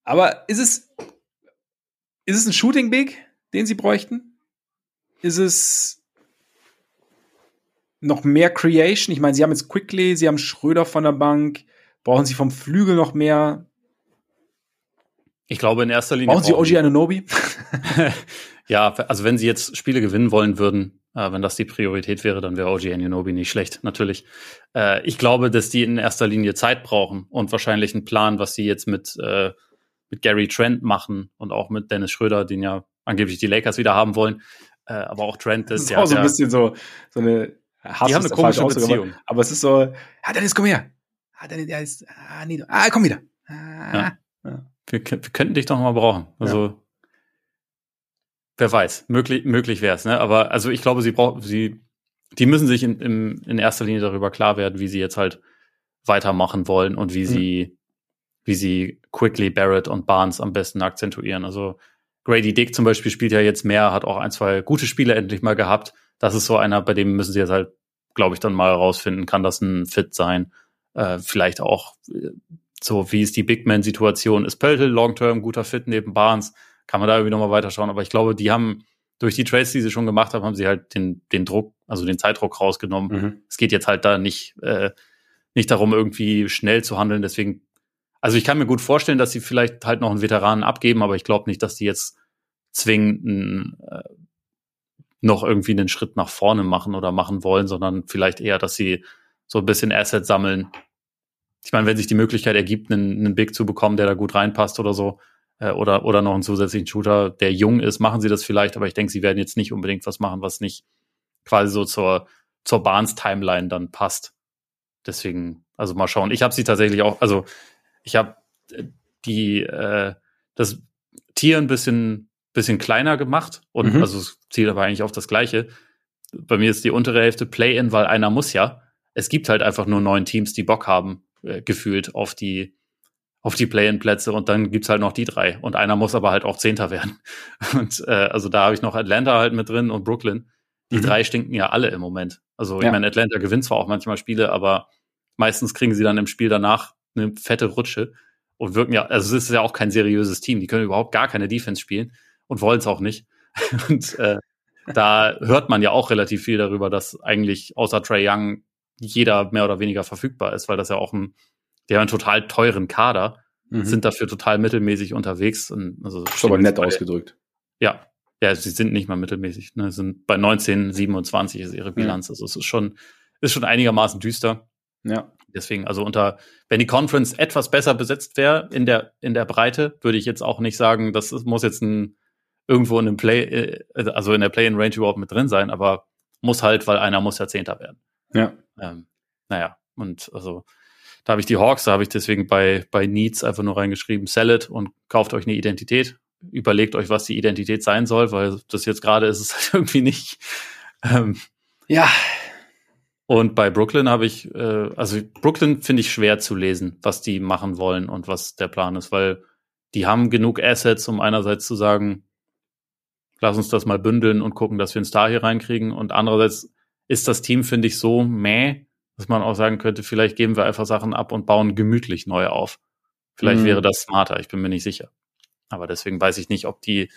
Aber ist es, ist es ein Shooting Big, den sie bräuchten? Ist es noch mehr Creation? Ich meine, sie haben jetzt Quickly, sie haben Schröder von der Bank. Brauchen sie vom Flügel noch mehr? Ich glaube in erster Linie. Brauchen sie OG Ananobi? ja, also wenn sie jetzt Spiele gewinnen wollen würden, äh, wenn das die Priorität wäre, dann wäre OG Anunoby nicht schlecht, natürlich. Äh, ich glaube, dass die in erster Linie Zeit brauchen und wahrscheinlich einen Plan, was sie jetzt mit, äh, mit Gary Trent machen und auch mit Dennis Schröder, den ja angeblich die Lakers wieder haben wollen. Äh, aber auch Trent ist, das ist ja. auch so ein bisschen so, so eine Hass Die haben eine komische Beziehung. Aber, aber, es ist so, ah, Dennis, komm her. Ah, Dennis, der ist, ah, nee, ah, komm wieder. Ah, ja. Ja. Wir, wir könnten dich doch mal brauchen. Also, ja. Wer weiß, möglich, möglich wäre es, ne? Aber also ich glaube, sie brauchen, sie, die müssen sich in, in, in erster Linie darüber klar werden, wie sie jetzt halt weitermachen wollen und wie mhm. sie, wie sie Quickly, Barrett und Barnes am besten akzentuieren. Also Grady Dick zum Beispiel spielt ja jetzt mehr, hat auch ein, zwei gute Spiele endlich mal gehabt. Das ist so einer, bei dem müssen sie jetzt halt, glaube ich, dann mal herausfinden, kann das ein Fit sein? Äh, vielleicht auch äh, so, wie ist die Big Man-Situation? Ist Pöltl long-term guter Fit neben Barnes? Kann man da irgendwie nochmal weiterschauen. Aber ich glaube, die haben durch die Trades, die sie schon gemacht haben, haben sie halt den, den Druck, also den Zeitdruck rausgenommen. Mhm. Es geht jetzt halt da nicht, äh, nicht darum, irgendwie schnell zu handeln. Deswegen, also ich kann mir gut vorstellen, dass sie vielleicht halt noch einen Veteranen abgeben, aber ich glaube nicht, dass die jetzt zwingend äh, noch irgendwie einen Schritt nach vorne machen oder machen wollen, sondern vielleicht eher, dass sie so ein bisschen Asset sammeln. Ich meine, wenn sich die Möglichkeit ergibt, einen, einen Big zu bekommen, der da gut reinpasst oder so, oder, oder noch einen zusätzlichen Shooter, der jung ist, machen sie das vielleicht, aber ich denke, sie werden jetzt nicht unbedingt was machen, was nicht quasi so zur, zur Barnes-Timeline dann passt. Deswegen, also mal schauen. Ich habe sie tatsächlich auch, also ich habe äh, die äh, das Tier ein bisschen bisschen kleiner gemacht und mhm. also es zielt aber eigentlich auf das Gleiche. Bei mir ist die untere Hälfte Play-in, weil einer muss ja. Es gibt halt einfach nur neun Teams, die Bock haben, äh, gefühlt auf die auf die Play-in-Plätze und dann gibt's halt noch die drei. Und einer muss aber halt auch Zehnter werden. Und äh, also da habe ich noch Atlanta halt mit drin und Brooklyn. Die mhm. drei stinken ja alle im Moment. Also ja. ich meine, Atlanta gewinnt zwar auch manchmal Spiele, aber meistens kriegen sie dann im Spiel danach eine fette Rutsche und wirken ja, also es ist ja auch kein seriöses Team. Die können überhaupt gar keine Defense spielen und wollen es auch nicht. Und äh, da hört man ja auch relativ viel darüber, dass eigentlich außer Trey Young jeder mehr oder weniger verfügbar ist, weil das ja auch ein, der einen total teuren Kader, mhm. sind dafür total mittelmäßig unterwegs. Und also das ist aber nett bei, ausgedrückt. Ja, ja, sie sind nicht mal mittelmäßig. Ne? Sind bei 19, 27 ist ihre Bilanz. Mhm. Also es ist schon, ist schon einigermaßen düster. Ja. Deswegen, also unter, wenn die Conference etwas besser besetzt wäre in der, in der Breite, würde ich jetzt auch nicht sagen, das muss jetzt ein, irgendwo in einem Play, äh, also in der Play-in-Range überhaupt mit drin sein, aber muss halt, weil einer muss ja Zehnter werden. Ja. Ähm, naja, und also da habe ich die Hawks, da habe ich deswegen bei, bei Needs einfach nur reingeschrieben, sell it und kauft euch eine Identität. Überlegt euch, was die Identität sein soll, weil das jetzt gerade ist es halt irgendwie nicht. Ähm, ja. Und bei Brooklyn habe ich, äh, also Brooklyn finde ich schwer zu lesen, was die machen wollen und was der Plan ist, weil die haben genug Assets, um einerseits zu sagen, lass uns das mal bündeln und gucken, dass wir einen Star hier reinkriegen. Und andererseits ist das Team, finde ich, so mäh, dass man auch sagen könnte, vielleicht geben wir einfach Sachen ab und bauen gemütlich neu auf. Vielleicht mhm. wäre das smarter, ich bin mir nicht sicher. Aber deswegen weiß ich nicht, ob die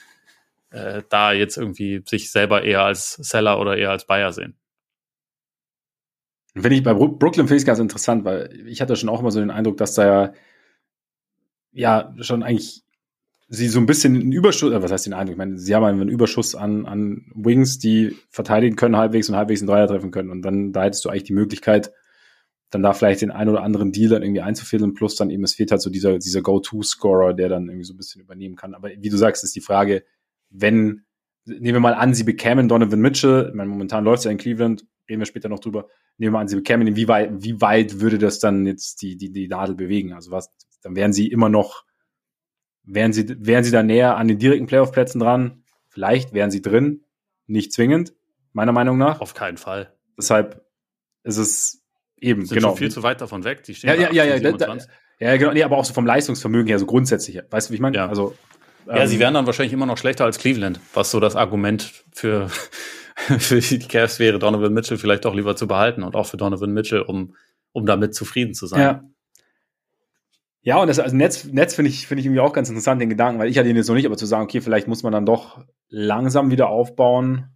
äh, da jetzt irgendwie sich selber eher als Seller oder eher als Buyer sehen. Finde ich bei Brooklyn finde ich ganz interessant, weil ich hatte schon auch immer so den Eindruck, dass da ja, ja schon eigentlich sie so ein bisschen einen Überschuss, äh, was heißt den Eindruck? Ich meine, sie haben einen Überschuss an, an Wings, die verteidigen können halbwegs und halbwegs einen Dreier treffen können. Und dann, da hättest du eigentlich die Möglichkeit, dann da vielleicht den einen oder anderen Deal dann irgendwie einzufädeln, plus dann eben, es fehlt halt so dieser, dieser Go-To-Scorer, der dann irgendwie so ein bisschen übernehmen kann. Aber wie du sagst, ist die Frage, wenn, nehmen wir mal an, sie bekämen Donovan Mitchell, ich meine, momentan läuft es ja in Cleveland, reden wir später noch drüber, nehmen wir an, sie bekämen ihn, wie weit, wie weit würde das dann jetzt die, die, die Nadel bewegen? Also was, dann wären sie immer noch Wären sie, wären sie da näher an den direkten Playoff-Plätzen dran? Vielleicht wären sie drin, nicht zwingend, meiner Meinung nach. Auf keinen Fall. Deshalb ist es eben, Sind genau. Schon viel zu weit davon weg. Die stehen ja, ja, ja, ja, da, ja, genau. Nee, aber auch so vom Leistungsvermögen her, so grundsätzlich. Weißt du, wie ich meine? Ja. Also, ähm, ja, sie wären dann wahrscheinlich immer noch schlechter als Cleveland, was so das Argument für, für die Cavs wäre, Donovan Mitchell vielleicht doch lieber zu behalten und auch für Donovan Mitchell, um, um damit zufrieden zu sein. Ja, ja, und das also Netz, Netz finde ich, finde ich irgendwie auch ganz interessant, den Gedanken, weil ich hatte ihn jetzt noch nicht, aber zu sagen, okay, vielleicht muss man dann doch langsam wieder aufbauen.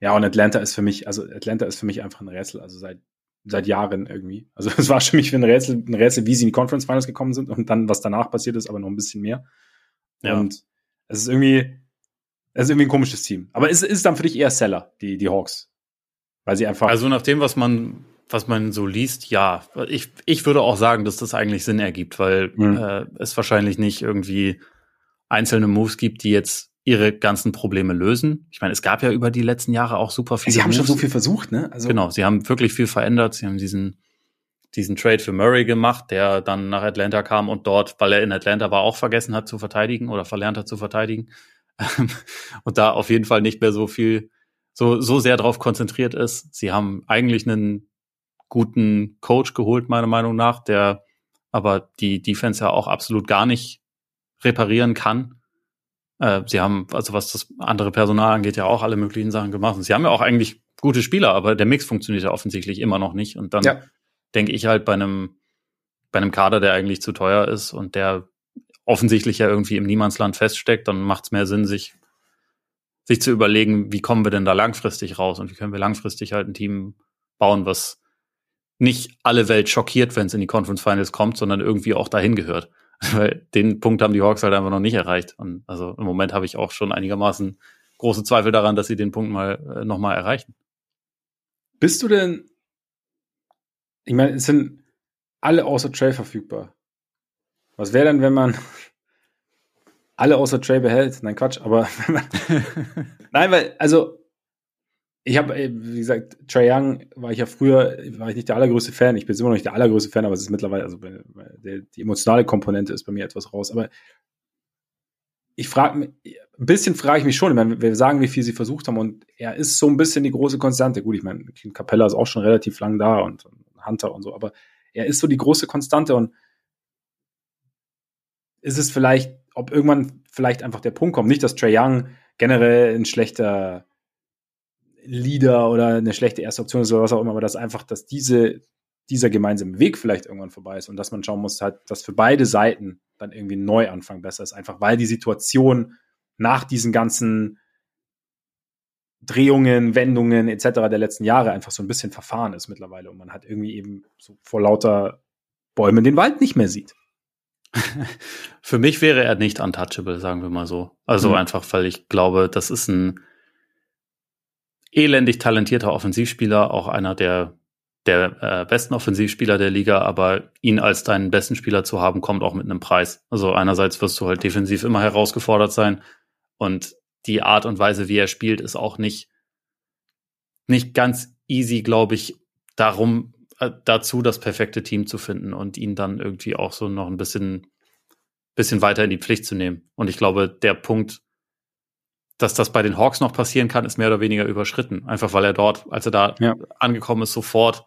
Ja, und Atlanta ist für mich, also Atlanta ist für mich einfach ein Rätsel, also seit, seit Jahren irgendwie. Also es war für mich ein Rätsel, ein Rätsel, wie sie in die Conference Finals gekommen sind und dann, was danach passiert ist, aber noch ein bisschen mehr. Ja. Und es ist irgendwie, es ist irgendwie ein komisches Team. Aber es ist dann für dich eher Seller, die, die Hawks. Weil sie einfach. Also nach dem, was man was man so liest, ja. Ich, ich würde auch sagen, dass das eigentlich Sinn ergibt, weil mhm. äh, es wahrscheinlich nicht irgendwie einzelne Moves gibt, die jetzt ihre ganzen Probleme lösen. Ich meine, es gab ja über die letzten Jahre auch super viele. Sie haben Moves. schon so viel versucht, ne? Also genau, sie haben wirklich viel verändert. Sie haben diesen diesen Trade für Murray gemacht, der dann nach Atlanta kam und dort, weil er in Atlanta war, auch vergessen hat zu verteidigen oder verlernt hat zu verteidigen und da auf jeden Fall nicht mehr so viel, so so sehr darauf konzentriert ist. Sie haben eigentlich einen guten Coach geholt, meiner Meinung nach, der aber die Defense ja auch absolut gar nicht reparieren kann. Äh, sie haben, also was das andere Personal angeht, ja auch alle möglichen Sachen gemacht. Und sie haben ja auch eigentlich gute Spieler, aber der Mix funktioniert ja offensichtlich immer noch nicht. Und dann ja. denke ich halt bei einem, bei einem Kader, der eigentlich zu teuer ist und der offensichtlich ja irgendwie im Niemandsland feststeckt, dann macht es mehr Sinn, sich, sich zu überlegen, wie kommen wir denn da langfristig raus und wie können wir langfristig halt ein Team bauen, was nicht alle Welt schockiert, wenn es in die Conference Finals kommt, sondern irgendwie auch dahin gehört. Weil den Punkt haben die Hawks halt einfach noch nicht erreicht. Und also im Moment habe ich auch schon einigermaßen große Zweifel daran, dass sie den Punkt mal äh, nochmal erreichen. Bist du denn, ich meine, es sind alle außer Trey verfügbar. Was wäre denn, wenn man alle außer Trey behält? Nein, Quatsch, aber nein, weil, also ich habe, äh, wie gesagt, Trae Young war ich ja früher, war ich nicht der allergrößte Fan. Ich bin immer noch nicht der allergrößte Fan, aber es ist mittlerweile, also die emotionale Komponente ist bei mir etwas raus. Aber ich frage mich, ein bisschen frage ich mich schon. Ich meine, wir sagen, wie viel sie versucht haben und er ist so ein bisschen die große Konstante. Gut, ich meine, Capella ist auch schon relativ lang da und Hunter und so, aber er ist so die große Konstante und ist es vielleicht, ob irgendwann vielleicht einfach der Punkt kommt, nicht, dass Trey Young generell ein schlechter Leader oder eine schlechte erste Option ist oder was auch immer, aber dass einfach, dass diese, dieser gemeinsame Weg vielleicht irgendwann vorbei ist und dass man schauen muss, halt, dass für beide Seiten dann irgendwie ein Neuanfang besser ist, einfach weil die Situation nach diesen ganzen Drehungen, Wendungen etc. der letzten Jahre einfach so ein bisschen verfahren ist mittlerweile und man hat irgendwie eben so vor lauter Bäumen den Wald nicht mehr sieht. Für mich wäre er nicht untouchable, sagen wir mal so. Also mhm. einfach, weil ich glaube, das ist ein elendig talentierter Offensivspieler, auch einer der der äh, besten Offensivspieler der Liga, aber ihn als deinen besten Spieler zu haben, kommt auch mit einem Preis. Also einerseits wirst du halt defensiv immer herausgefordert sein und die Art und Weise, wie er spielt, ist auch nicht nicht ganz easy, glaube ich, darum äh, dazu das perfekte Team zu finden und ihn dann irgendwie auch so noch ein bisschen bisschen weiter in die Pflicht zu nehmen. Und ich glaube, der Punkt, dass das bei den Hawks noch passieren kann, ist mehr oder weniger überschritten. Einfach weil er dort, als er da ja. angekommen ist, sofort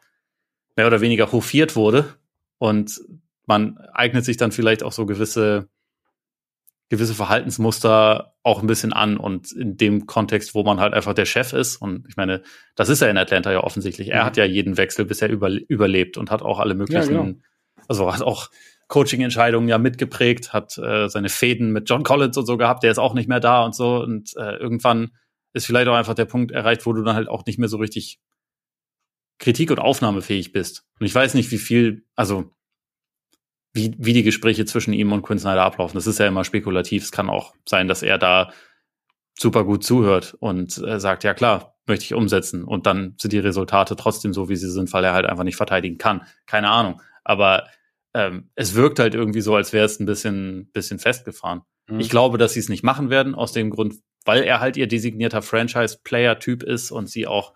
mehr oder weniger hofiert wurde. Und man eignet sich dann vielleicht auch so gewisse, gewisse Verhaltensmuster auch ein bisschen an. Und in dem Kontext, wo man halt einfach der Chef ist, und ich meine, das ist er in Atlanta ja offensichtlich. Er mhm. hat ja jeden Wechsel bisher über, überlebt und hat auch alle möglichen, ja, genau. also hat auch Coaching-Entscheidungen ja mitgeprägt, hat äh, seine Fäden mit John Collins und so gehabt, der ist auch nicht mehr da und so. Und äh, irgendwann ist vielleicht auch einfach der Punkt erreicht, wo du dann halt auch nicht mehr so richtig kritik- und aufnahmefähig bist. Und ich weiß nicht, wie viel, also wie, wie die Gespräche zwischen ihm und Quinn Snyder ablaufen. Das ist ja immer spekulativ. Es kann auch sein, dass er da super gut zuhört und äh, sagt, ja klar, möchte ich umsetzen. Und dann sind die Resultate trotzdem so, wie sie sind, weil er halt einfach nicht verteidigen kann. Keine Ahnung. Aber ähm, es wirkt halt irgendwie so, als wäre es ein bisschen, bisschen festgefahren. Mhm. Ich glaube, dass sie es nicht machen werden, aus dem Grund, weil er halt ihr designierter Franchise-Player-Typ ist und sie auch,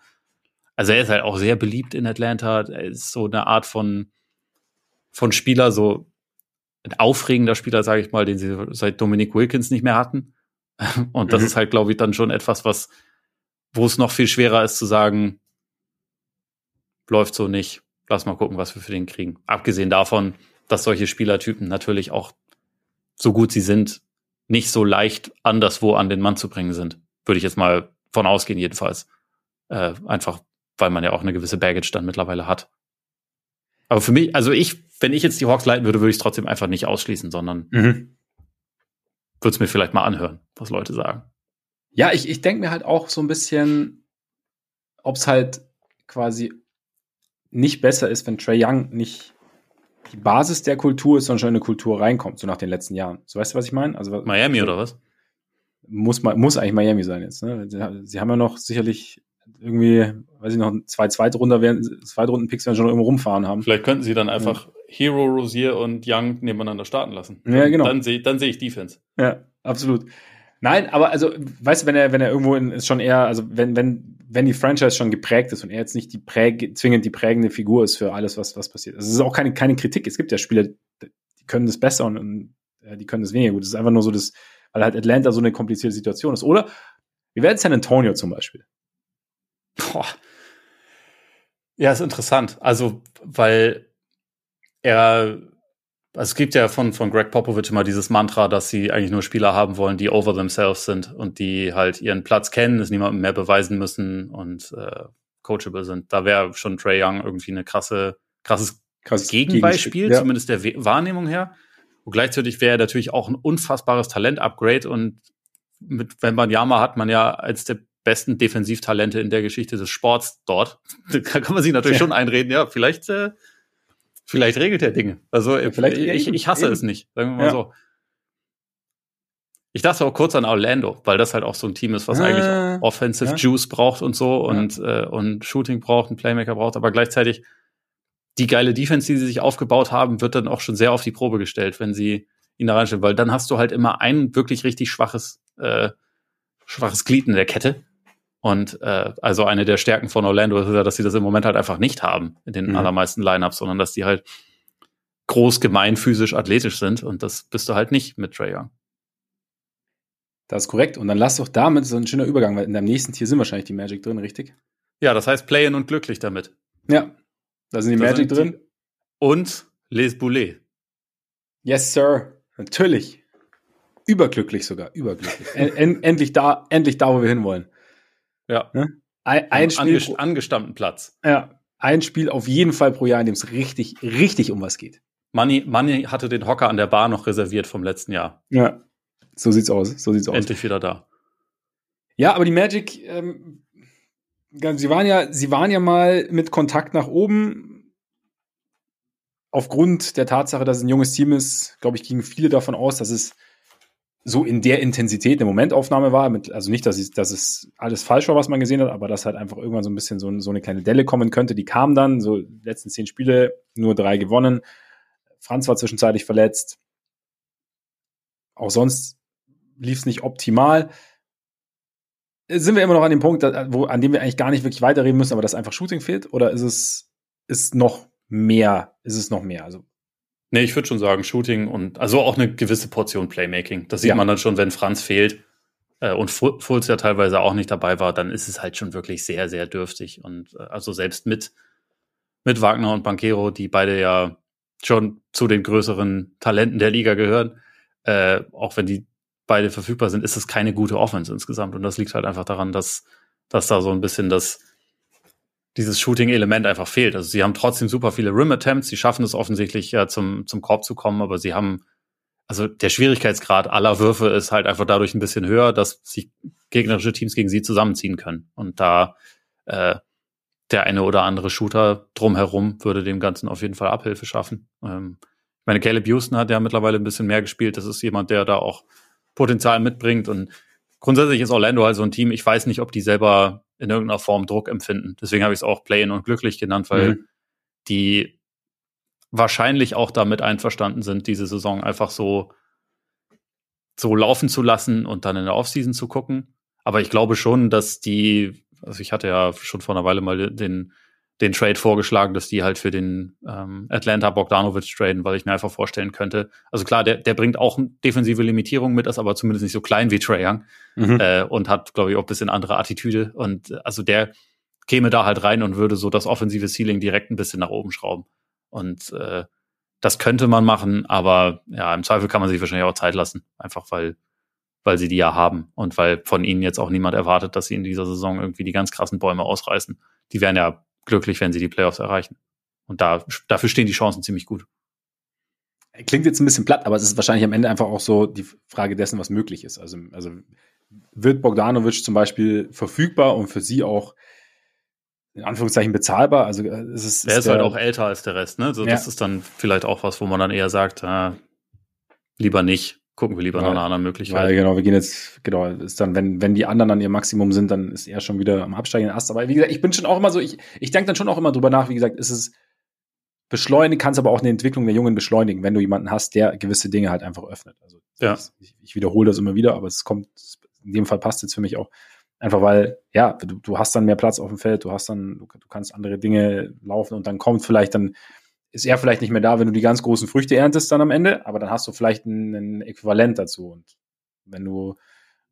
also er ist halt auch sehr beliebt in Atlanta. Er ist so eine Art von, von Spieler, so ein aufregender Spieler, sage ich mal, den sie seit Dominic Wilkins nicht mehr hatten. Und das mhm. ist halt, glaube ich, dann schon etwas, was, wo es noch viel schwerer ist zu sagen, läuft so nicht. Lass mal gucken, was wir für den kriegen. Abgesehen davon, dass solche Spielertypen natürlich auch, so gut sie sind, nicht so leicht anderswo an den Mann zu bringen sind. Würde ich jetzt mal von ausgehen, jedenfalls. Äh, einfach, weil man ja auch eine gewisse Baggage dann mittlerweile hat. Aber für mich, also ich, wenn ich jetzt die Hawks leiten würde, würde ich es trotzdem einfach nicht ausschließen, sondern mhm. würde es mir vielleicht mal anhören, was Leute sagen. Ja, ich, ich denke mir halt auch so ein bisschen, ob es halt quasi nicht besser ist, wenn Trey Young nicht die Basis der Kultur ist, sondern schon in eine Kultur reinkommt, so nach den letzten Jahren. So weißt du, was ich meine? Also Miami oder was? Muss, muss eigentlich Miami sein jetzt. Ne? Sie haben ja noch sicherlich irgendwie, weiß ich noch, zwei Zweitrunder werden, Zweitrunden-Picks werden schon irgendwo rumfahren haben. Vielleicht könnten sie dann einfach ja. Hero, Rosier und Young nebeneinander starten lassen. Ja, genau. Dann sehe dann seh ich Defense. Ja, absolut. Nein, aber also, weißt du, wenn er, wenn er irgendwo in, ist schon eher, also wenn, wenn, wenn die Franchise schon geprägt ist und er jetzt nicht die präg, zwingend die prägende Figur ist für alles, was, was passiert. Also es ist auch keine, keine Kritik. Es gibt ja Spieler, die können das besser und, und äh, die können das weniger gut. Es ist einfach nur so das, weil halt Atlanta so eine komplizierte Situation ist. Oder wie wäre San Antonio zum Beispiel? Boah. Ja, ist interessant. Also, weil er also es gibt ja von, von Greg Popovich immer dieses Mantra, dass sie eigentlich nur Spieler haben wollen, die over themselves sind und die halt ihren Platz kennen, es niemandem mehr beweisen müssen und äh, coachable sind. Da wäre schon Trey Young irgendwie eine krasse, krasses, krasses Gegenbeispiel, ja. zumindest der Wahrnehmung her. Und gleichzeitig wäre er natürlich auch ein unfassbares Talent-Upgrade und mit wenn man Yama hat man ja als der besten Defensivtalente in der Geschichte des Sports dort. da kann man sich natürlich ja. schon einreden, ja, vielleicht äh, Vielleicht regelt er Dinge. Also ja, vielleicht ich, ich hasse eben. es nicht, sagen wir mal ja. so. Ich dachte auch kurz an Orlando, weil das halt auch so ein Team ist, was ah, eigentlich Offensive ja. Juice braucht und so und, äh, und Shooting braucht, einen Playmaker braucht, aber gleichzeitig die geile Defense, die sie sich aufgebaut haben, wird dann auch schon sehr auf die Probe gestellt, wenn sie ihn da reinstellen, weil dann hast du halt immer ein wirklich richtig schwaches, äh, schwaches Glied in der Kette und äh, also eine der Stärken von Orlando ist ja, dass sie das im Moment halt einfach nicht haben in den mhm. allermeisten Lineups, sondern dass die halt groß, gemein, physisch, athletisch sind. Und das bist du halt nicht mit Trey Young. Das ist korrekt. Und dann lass doch damit so ein schöner Übergang, weil in deinem nächsten Tier sind wahrscheinlich die Magic drin, richtig? Ja, das heißt Playen und glücklich damit. Ja, da sind die da Magic sind drin. Und Les Boulets. Yes, Sir. Natürlich. Überglücklich sogar, überglücklich. en endlich da, endlich da, wo wir hinwollen. Ja. Ne? Ein, ein Spiel. Angest angestammten Platz. Ja. Ein Spiel auf jeden Fall pro Jahr, in dem es richtig, richtig um was geht. Money, Money hatte den Hocker an der Bar noch reserviert vom letzten Jahr. Ja. So sieht's aus. So sieht's aus. Endlich wieder da. Ja, aber die Magic, ähm, sie waren ja, sie waren ja mal mit Kontakt nach oben. Aufgrund der Tatsache, dass es ein junges Team ist, glaube ich, gingen viele davon aus, dass es so in der Intensität eine Momentaufnahme war. Mit, also nicht, dass, ich, dass es alles falsch war, was man gesehen hat, aber dass halt einfach irgendwann so ein bisschen so, so eine kleine Delle kommen könnte. Die kam dann, so letzten zehn Spiele, nur drei gewonnen. Franz war zwischenzeitlich verletzt. Auch sonst lief es nicht optimal. Sind wir immer noch an dem Punkt, wo, an dem wir eigentlich gar nicht wirklich weiterreden müssen, aber dass einfach Shooting fehlt? Oder ist es ist noch mehr? Ist es noch mehr? Also Nee, ich würde schon sagen, Shooting und also auch eine gewisse Portion Playmaking. Das sieht ja. man dann schon, wenn Franz fehlt äh, und Fulz ja teilweise auch nicht dabei war, dann ist es halt schon wirklich sehr, sehr dürftig. Und äh, also selbst mit, mit Wagner und Banquero, die beide ja schon zu den größeren Talenten der Liga gehören, äh, auch wenn die beide verfügbar sind, ist es keine gute Offense insgesamt. Und das liegt halt einfach daran, dass, dass da so ein bisschen das, dieses Shooting-Element einfach fehlt. Also sie haben trotzdem super viele Rim-Attempts, sie schaffen es offensichtlich ja zum, zum Korb zu kommen, aber sie haben, also der Schwierigkeitsgrad aller Würfe ist halt einfach dadurch ein bisschen höher, dass sich gegnerische Teams gegen sie zusammenziehen können. Und da äh, der eine oder andere Shooter drumherum würde dem Ganzen auf jeden Fall Abhilfe schaffen. Ähm, ich meine, Caleb Houston hat ja mittlerweile ein bisschen mehr gespielt. Das ist jemand, der da auch Potenzial mitbringt. Und grundsätzlich ist Orlando halt so ein Team. Ich weiß nicht, ob die selber in irgendeiner Form Druck empfinden. Deswegen habe ich es auch Play-in und glücklich genannt, weil mhm. die wahrscheinlich auch damit einverstanden sind, diese Saison einfach so, so laufen zu lassen und dann in der Offseason zu gucken. Aber ich glaube schon, dass die, also ich hatte ja schon vor einer Weile mal den den Trade vorgeschlagen, dass die halt für den ähm, Atlanta Bogdanovic traden, weil ich mir einfach vorstellen könnte. Also klar, der, der bringt auch defensive Limitierung mit, ist aber zumindest nicht so klein wie Trae Young mhm. äh, und hat, glaube ich, auch ein bisschen andere Attitüde. Und also der käme da halt rein und würde so das offensive Ceiling direkt ein bisschen nach oben schrauben. Und äh, das könnte man machen, aber ja, im Zweifel kann man sich wahrscheinlich auch Zeit lassen, einfach weil weil sie die ja haben und weil von ihnen jetzt auch niemand erwartet, dass sie in dieser Saison irgendwie die ganz krassen Bäume ausreißen. Die werden ja glücklich, wenn sie die Playoffs erreichen. Und da, dafür stehen die Chancen ziemlich gut. Klingt jetzt ein bisschen platt, aber es ist wahrscheinlich am Ende einfach auch so die Frage dessen, was möglich ist. Also, also wird Bogdanovic zum Beispiel verfügbar und für sie auch in Anführungszeichen bezahlbar? Also äh, es ist, er ist, ist halt auch älter als der Rest, ne? So, ja. Das ist dann vielleicht auch was, wo man dann eher sagt, äh, lieber nicht gucken wir lieber ja, nach einer anderen Möglichkeit. Weil, genau, wir gehen jetzt, genau, ist dann, wenn, wenn die anderen an ihr Maximum sind, dann ist er schon wieder am absteigenden Ast. Aber wie gesagt, ich bin schon auch immer so, ich, ich denke dann schon auch immer drüber nach, wie gesagt, ist es beschleunigt, kannst aber auch eine Entwicklung der Jungen beschleunigen, wenn du jemanden hast, der gewisse Dinge halt einfach öffnet. Also ja. ich, ich wiederhole das immer wieder, aber es kommt, in dem Fall passt jetzt für mich auch. Einfach weil, ja, du, du hast dann mehr Platz auf dem Feld, du hast dann, du, du kannst andere Dinge laufen und dann kommt vielleicht dann ist er vielleicht nicht mehr da, wenn du die ganz großen Früchte erntest dann am Ende, aber dann hast du vielleicht ein, ein Äquivalent dazu. Und wenn du,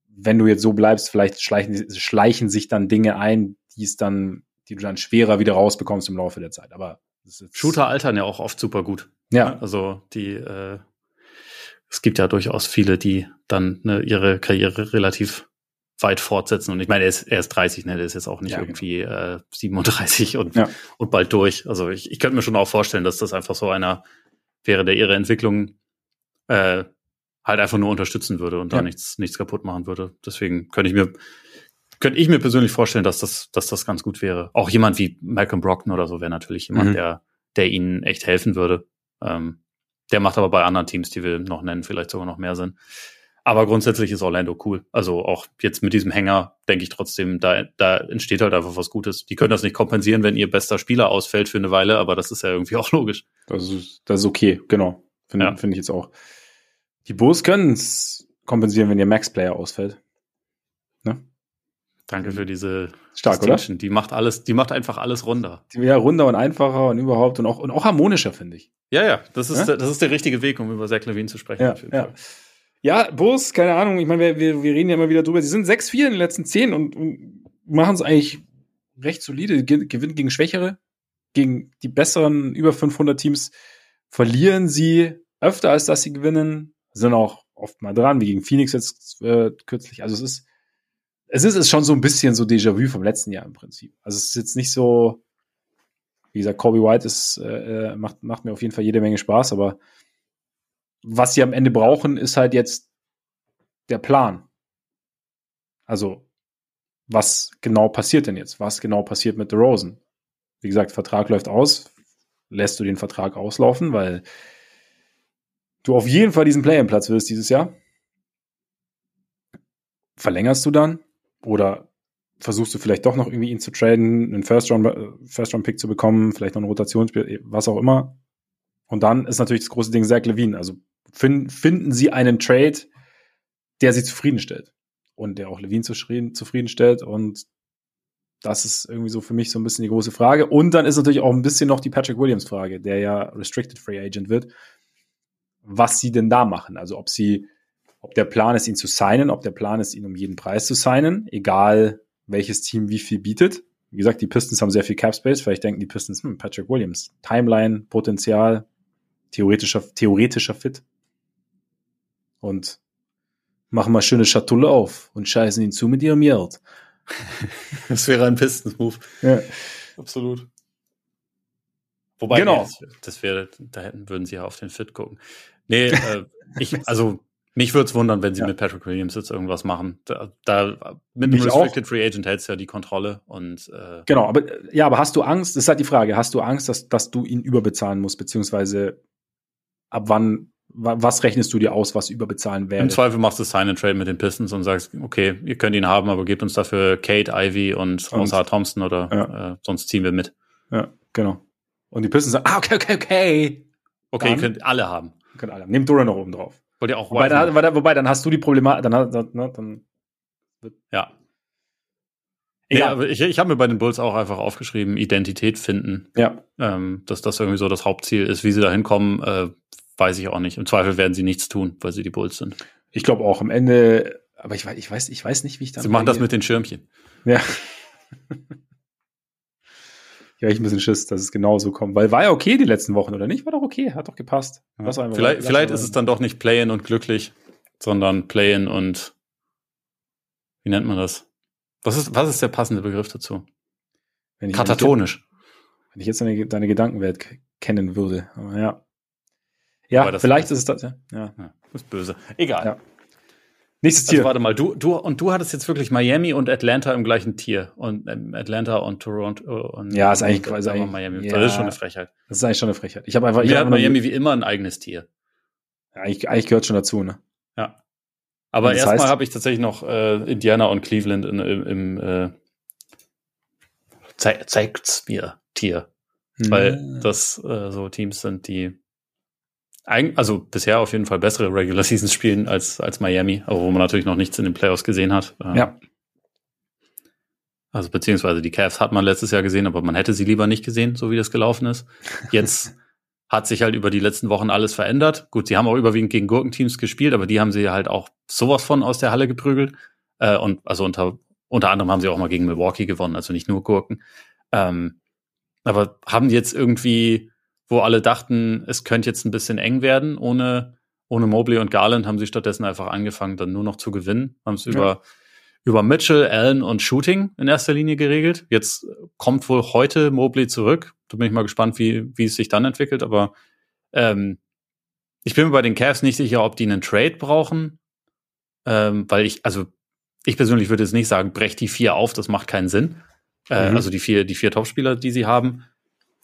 wenn du jetzt so bleibst, vielleicht schleichen, schleichen sich dann Dinge ein, die es dann, die du dann schwerer wieder rausbekommst im Laufe der Zeit. Aber Shooter altern ja auch oft super gut. Ja. Also die, äh, es gibt ja durchaus viele, die dann ne, ihre Karriere relativ weit fortsetzen. Und ich meine, er ist, er ist 30, ne? Der ist jetzt auch nicht ja, genau. irgendwie genau. äh, 37 und, ja. und bald durch. Also ich, ich könnte mir schon auch vorstellen, dass das einfach so einer wäre, der ihre Entwicklung äh, halt einfach nur unterstützen würde und ja. da nichts, nichts kaputt machen würde. Deswegen könnte ich mir, könnte ich mir persönlich vorstellen, dass das, dass das ganz gut wäre. Auch jemand wie Malcolm Brockton oder so wäre natürlich jemand, mhm. der, der ihnen echt helfen würde. Ähm, der macht aber bei anderen Teams, die wir noch nennen, vielleicht sogar noch mehr Sinn. Aber grundsätzlich ist Orlando cool. Also auch jetzt mit diesem Hänger denke ich trotzdem, da, da entsteht halt einfach was Gutes. Die können das nicht kompensieren, wenn ihr bester Spieler ausfällt für eine Weile, aber das ist ja irgendwie auch logisch. Das ist, das ist okay, genau. Finde ja. find ich jetzt auch. Die Bulls können es kompensieren, wenn ihr Max-Player ausfällt. Ne? Danke für diese Stark, oder? Die macht alles, die macht einfach alles runder. Ja, runder und einfacher und überhaupt und auch, und auch harmonischer, finde ich. Ja, ja, das ist, ja? das ist der richtige Weg, um über Zach Levine zu sprechen. Ja, ja. Ja, Bus, keine Ahnung. Ich meine, wir, wir, wir reden ja immer wieder drüber. Sie sind 6-4 in den letzten 10 und, und machen es eigentlich recht solide. Gewinnt gegen Schwächere. gegen die besseren über 500 Teams verlieren sie öfter, als dass sie gewinnen, sind auch oft mal dran, wie gegen Phoenix jetzt äh, kürzlich. Also es ist, es ist, ist schon so ein bisschen so Déjà-vu vom letzten Jahr im Prinzip. Also es ist jetzt nicht so, wie gesagt, Kobe White ist, äh, äh, macht, macht mir auf jeden Fall jede Menge Spaß, aber was sie am Ende brauchen, ist halt jetzt der Plan. Also, was genau passiert denn jetzt? Was genau passiert mit The Rosen? Wie gesagt, Vertrag läuft aus. Lässt du den Vertrag auslaufen, weil du auf jeden Fall diesen Play-in-Platz wirst dieses Jahr? Verlängerst du dann? Oder versuchst du vielleicht doch noch irgendwie ihn zu traden, einen First-Round-Pick First zu bekommen, vielleicht noch ein Rotationsspiel, was auch immer. Und dann ist natürlich das große Ding Zach Levine. Also find, finden sie einen Trade, der sie zufriedenstellt. Und der auch Levine zufriedenstellt. Und das ist irgendwie so für mich so ein bisschen die große Frage. Und dann ist natürlich auch ein bisschen noch die Patrick Williams Frage, der ja Restricted Free Agent wird. Was sie denn da machen? Also ob sie, ob der Plan ist, ihn zu signen, ob der Plan ist, ihn um jeden Preis zu signen, egal welches Team wie viel bietet. Wie gesagt, die Pistons haben sehr viel Cap Space. Vielleicht denken die Pistons, hm, Patrick Williams, Timeline, Potenzial, theoretischer, theoretischer Fit. Und machen mal schöne Schatulle auf und scheißen ihn zu mit ihrem Geld. das wäre ein Pistons-Move. Ja. Absolut. Wobei, genau. Nee, das, das wäre, da hätten, würden sie ja auf den Fit gucken. Nee, äh, ich, also mich würde es wundern, wenn sie ja. mit Patrick Williams jetzt irgendwas machen. Da, da mit einem Restricted auch. Free Agent hältst du ja die Kontrolle und äh, genau, aber ja, aber hast du Angst? Das ist halt die Frage. Hast du Angst, dass, dass du ihn überbezahlen musst, beziehungsweise ab wann was rechnest du dir aus, was überbezahlen wäre? Im Zweifel machst du Sign and Trade mit den Pistons und sagst, okay, ihr könnt ihn haben, aber gebt uns dafür Kate, Ivy und Rosa Thompson oder ja. äh, sonst ziehen wir mit. Ja, genau. Und die Pistons sagen, ah, okay, okay, okay. Okay, ihr könnt alle haben. Ihr könnt alle haben. Nehmt Dora noch oben drauf. Wollt ihr auch wobei, dann, wobei, dann hast du die Problematik, dann, dann, ne, dann ja. Nee, aber ich, ich habe mir bei den Bulls auch einfach aufgeschrieben, Identität finden. Ja. Ähm, dass das irgendwie so das Hauptziel ist. Wie sie da hinkommen, äh, weiß ich auch nicht. Im Zweifel werden sie nichts tun, weil sie die Bulls sind. Ich glaube auch am Ende, aber ich weiß, ich weiß, ich weiß nicht, wie ich dann. Sie machen das mit den Schirmchen. Ja. ja, ich ein bisschen Schiss, dass es genauso kommt. Weil war ja okay die letzten Wochen, oder nicht? War doch okay, hat doch gepasst. Ja. vielleicht vielleicht ist es dann doch nicht Play-in und glücklich, sondern Play-in und wie nennt man das? Was ist, was ist der passende Begriff dazu? Wenn ich, Katatonisch. Wenn ich jetzt deine, deine Gedankenwelt kennen würde. Aber ja. Ja, vielleicht ist es das, ja. ja. Das ist böse. Egal. Ja. Nächstes also Tier. warte mal, du, du, und du hattest jetzt wirklich Miami und Atlanta im gleichen Tier. Und ähm, Atlanta und Toronto und Ja, ist eigentlich quasi eigentlich, Miami. Ja, das ist schon eine Frechheit. Das ist eigentlich schon eine Frechheit. Ich habe einfach. Mir hat Miami wie immer ein eigenes Tier. Ja, eigentlich, eigentlich gehört schon dazu, ne? Ja. Aber erstmal habe ich tatsächlich noch äh, Indiana und Cleveland in, im, im äh, ze zeigt's mir Tier. Mhm. Weil das äh, so Teams sind, die also bisher auf jeden Fall bessere Regular Seasons spielen als, als Miami, aber wo man natürlich noch nichts in den Playoffs gesehen hat. Ja. Also beziehungsweise die Cavs hat man letztes Jahr gesehen, aber man hätte sie lieber nicht gesehen, so wie das gelaufen ist. Jetzt hat sich halt über die letzten Wochen alles verändert. Gut, sie haben auch überwiegend gegen Gurkenteams gespielt, aber die haben sie halt auch sowas von aus der Halle geprügelt. Äh, und also unter, unter anderem haben sie auch mal gegen Milwaukee gewonnen, also nicht nur Gurken. Ähm, aber haben jetzt irgendwie wo alle dachten, es könnte jetzt ein bisschen eng werden. Ohne, ohne Mobley und Garland haben sie stattdessen einfach angefangen, dann nur noch zu gewinnen. Haben es ja. über, über Mitchell, Allen und Shooting in erster Linie geregelt. Jetzt kommt wohl heute Mobley zurück. Da bin ich mal gespannt, wie, wie es sich dann entwickelt. Aber ähm, ich bin mir bei den Cavs nicht sicher, ob die einen Trade brauchen. Ähm, weil ich, also ich persönlich würde jetzt nicht sagen, brech die vier auf, das macht keinen Sinn. Äh, mhm. Also die vier, die vier Topspieler, die sie haben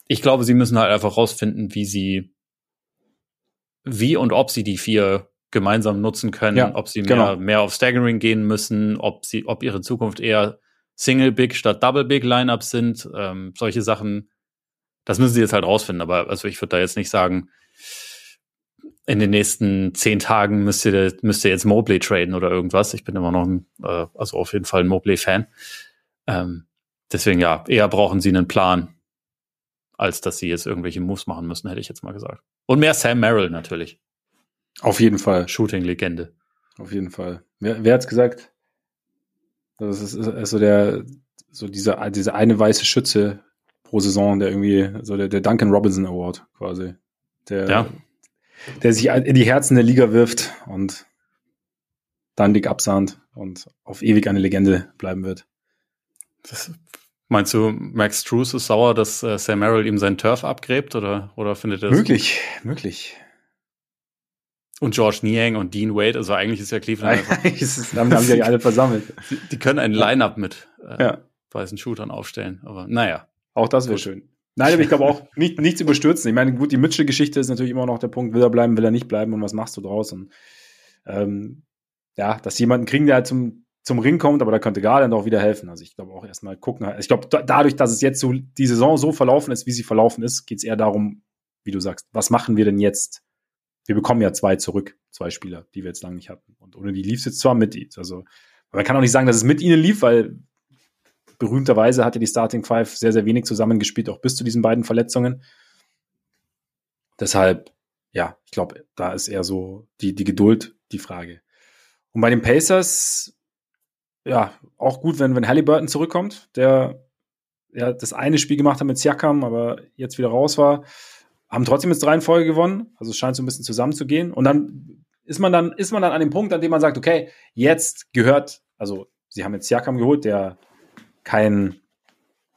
ich glaube, sie müssen halt einfach rausfinden, wie sie, wie und ob sie die vier gemeinsam nutzen können, ja, ob sie mehr, genau. mehr auf Staggering gehen müssen, ob sie, ob ihre Zukunft eher Single Big statt Double Big Lineups sind, ähm, solche Sachen. Das müssen sie jetzt halt rausfinden. Aber also ich würde da jetzt nicht sagen, in den nächsten zehn Tagen müsst ihr, müsst ihr jetzt Mobley traden oder irgendwas. Ich bin immer noch ein, äh, also auf jeden Fall ein Mobley-Fan. Ähm, deswegen ja, eher brauchen sie einen Plan, als dass sie jetzt irgendwelche Moves machen müssen, hätte ich jetzt mal gesagt. Und mehr Sam Merrill natürlich. Auf jeden Fall. Shooting-Legende. Auf jeden Fall. Wer, wer hat's gesagt? Das ist, ist so der, so dieser, dieser eine weiße Schütze pro pro Saison, der irgendwie, so der, der Duncan Robinson Award quasi. Der, ja. der sich in die Herzen der Liga wirft und dann dick absahnt und auf ewig eine Legende bleiben wird. Das, meinst du, Max Struess ist sauer, dass äh, Sam Merrill ihm seinen Turf abgräbt oder, oder findet er das? Möglich, gut? möglich. Und George Niang und Dean Wade, also eigentlich ist ja Cleveland einfach. ist, haben, haben die alle versammelt. Die, die können ein Line-Up mit äh, ja. weißen Shootern aufstellen, aber naja. Auch das wäre schön. Nein, aber ich glaube auch, nicht, nichts überstürzen. Ich meine, gut, die Mitchell-Geschichte ist natürlich immer noch der Punkt, will er bleiben, will er nicht bleiben und was machst du draus? Und ähm, ja, dass jemanden kriegen, der halt zum, zum Ring kommt, aber da könnte Garland auch wieder helfen. Also ich glaube auch erstmal gucken. Ich glaube, da, dadurch, dass es jetzt so die Saison so verlaufen ist, wie sie verlaufen ist, geht es eher darum, wie du sagst, was machen wir denn jetzt? Wir bekommen ja zwei zurück, zwei Spieler, die wir jetzt lange nicht hatten. Und ohne die lief es jetzt zwar mit ihnen. Also man kann auch nicht sagen, dass es mit ihnen lief, weil berühmterweise hat ja die Starting Five sehr, sehr wenig zusammengespielt, auch bis zu diesen beiden Verletzungen. Deshalb, ja, ich glaube, da ist eher so die, die Geduld die Frage. Und bei den Pacers, ja, auch gut, wenn, wenn Halliburton zurückkommt, der ja das eine Spiel gemacht hat mit Siakam, aber jetzt wieder raus war, haben trotzdem jetzt drei in Folge gewonnen. Also es scheint so ein bisschen zusammenzugehen. Und dann ist man dann, ist man dann an dem Punkt, an dem man sagt, okay, jetzt gehört, also sie haben jetzt Siakam geholt, der kein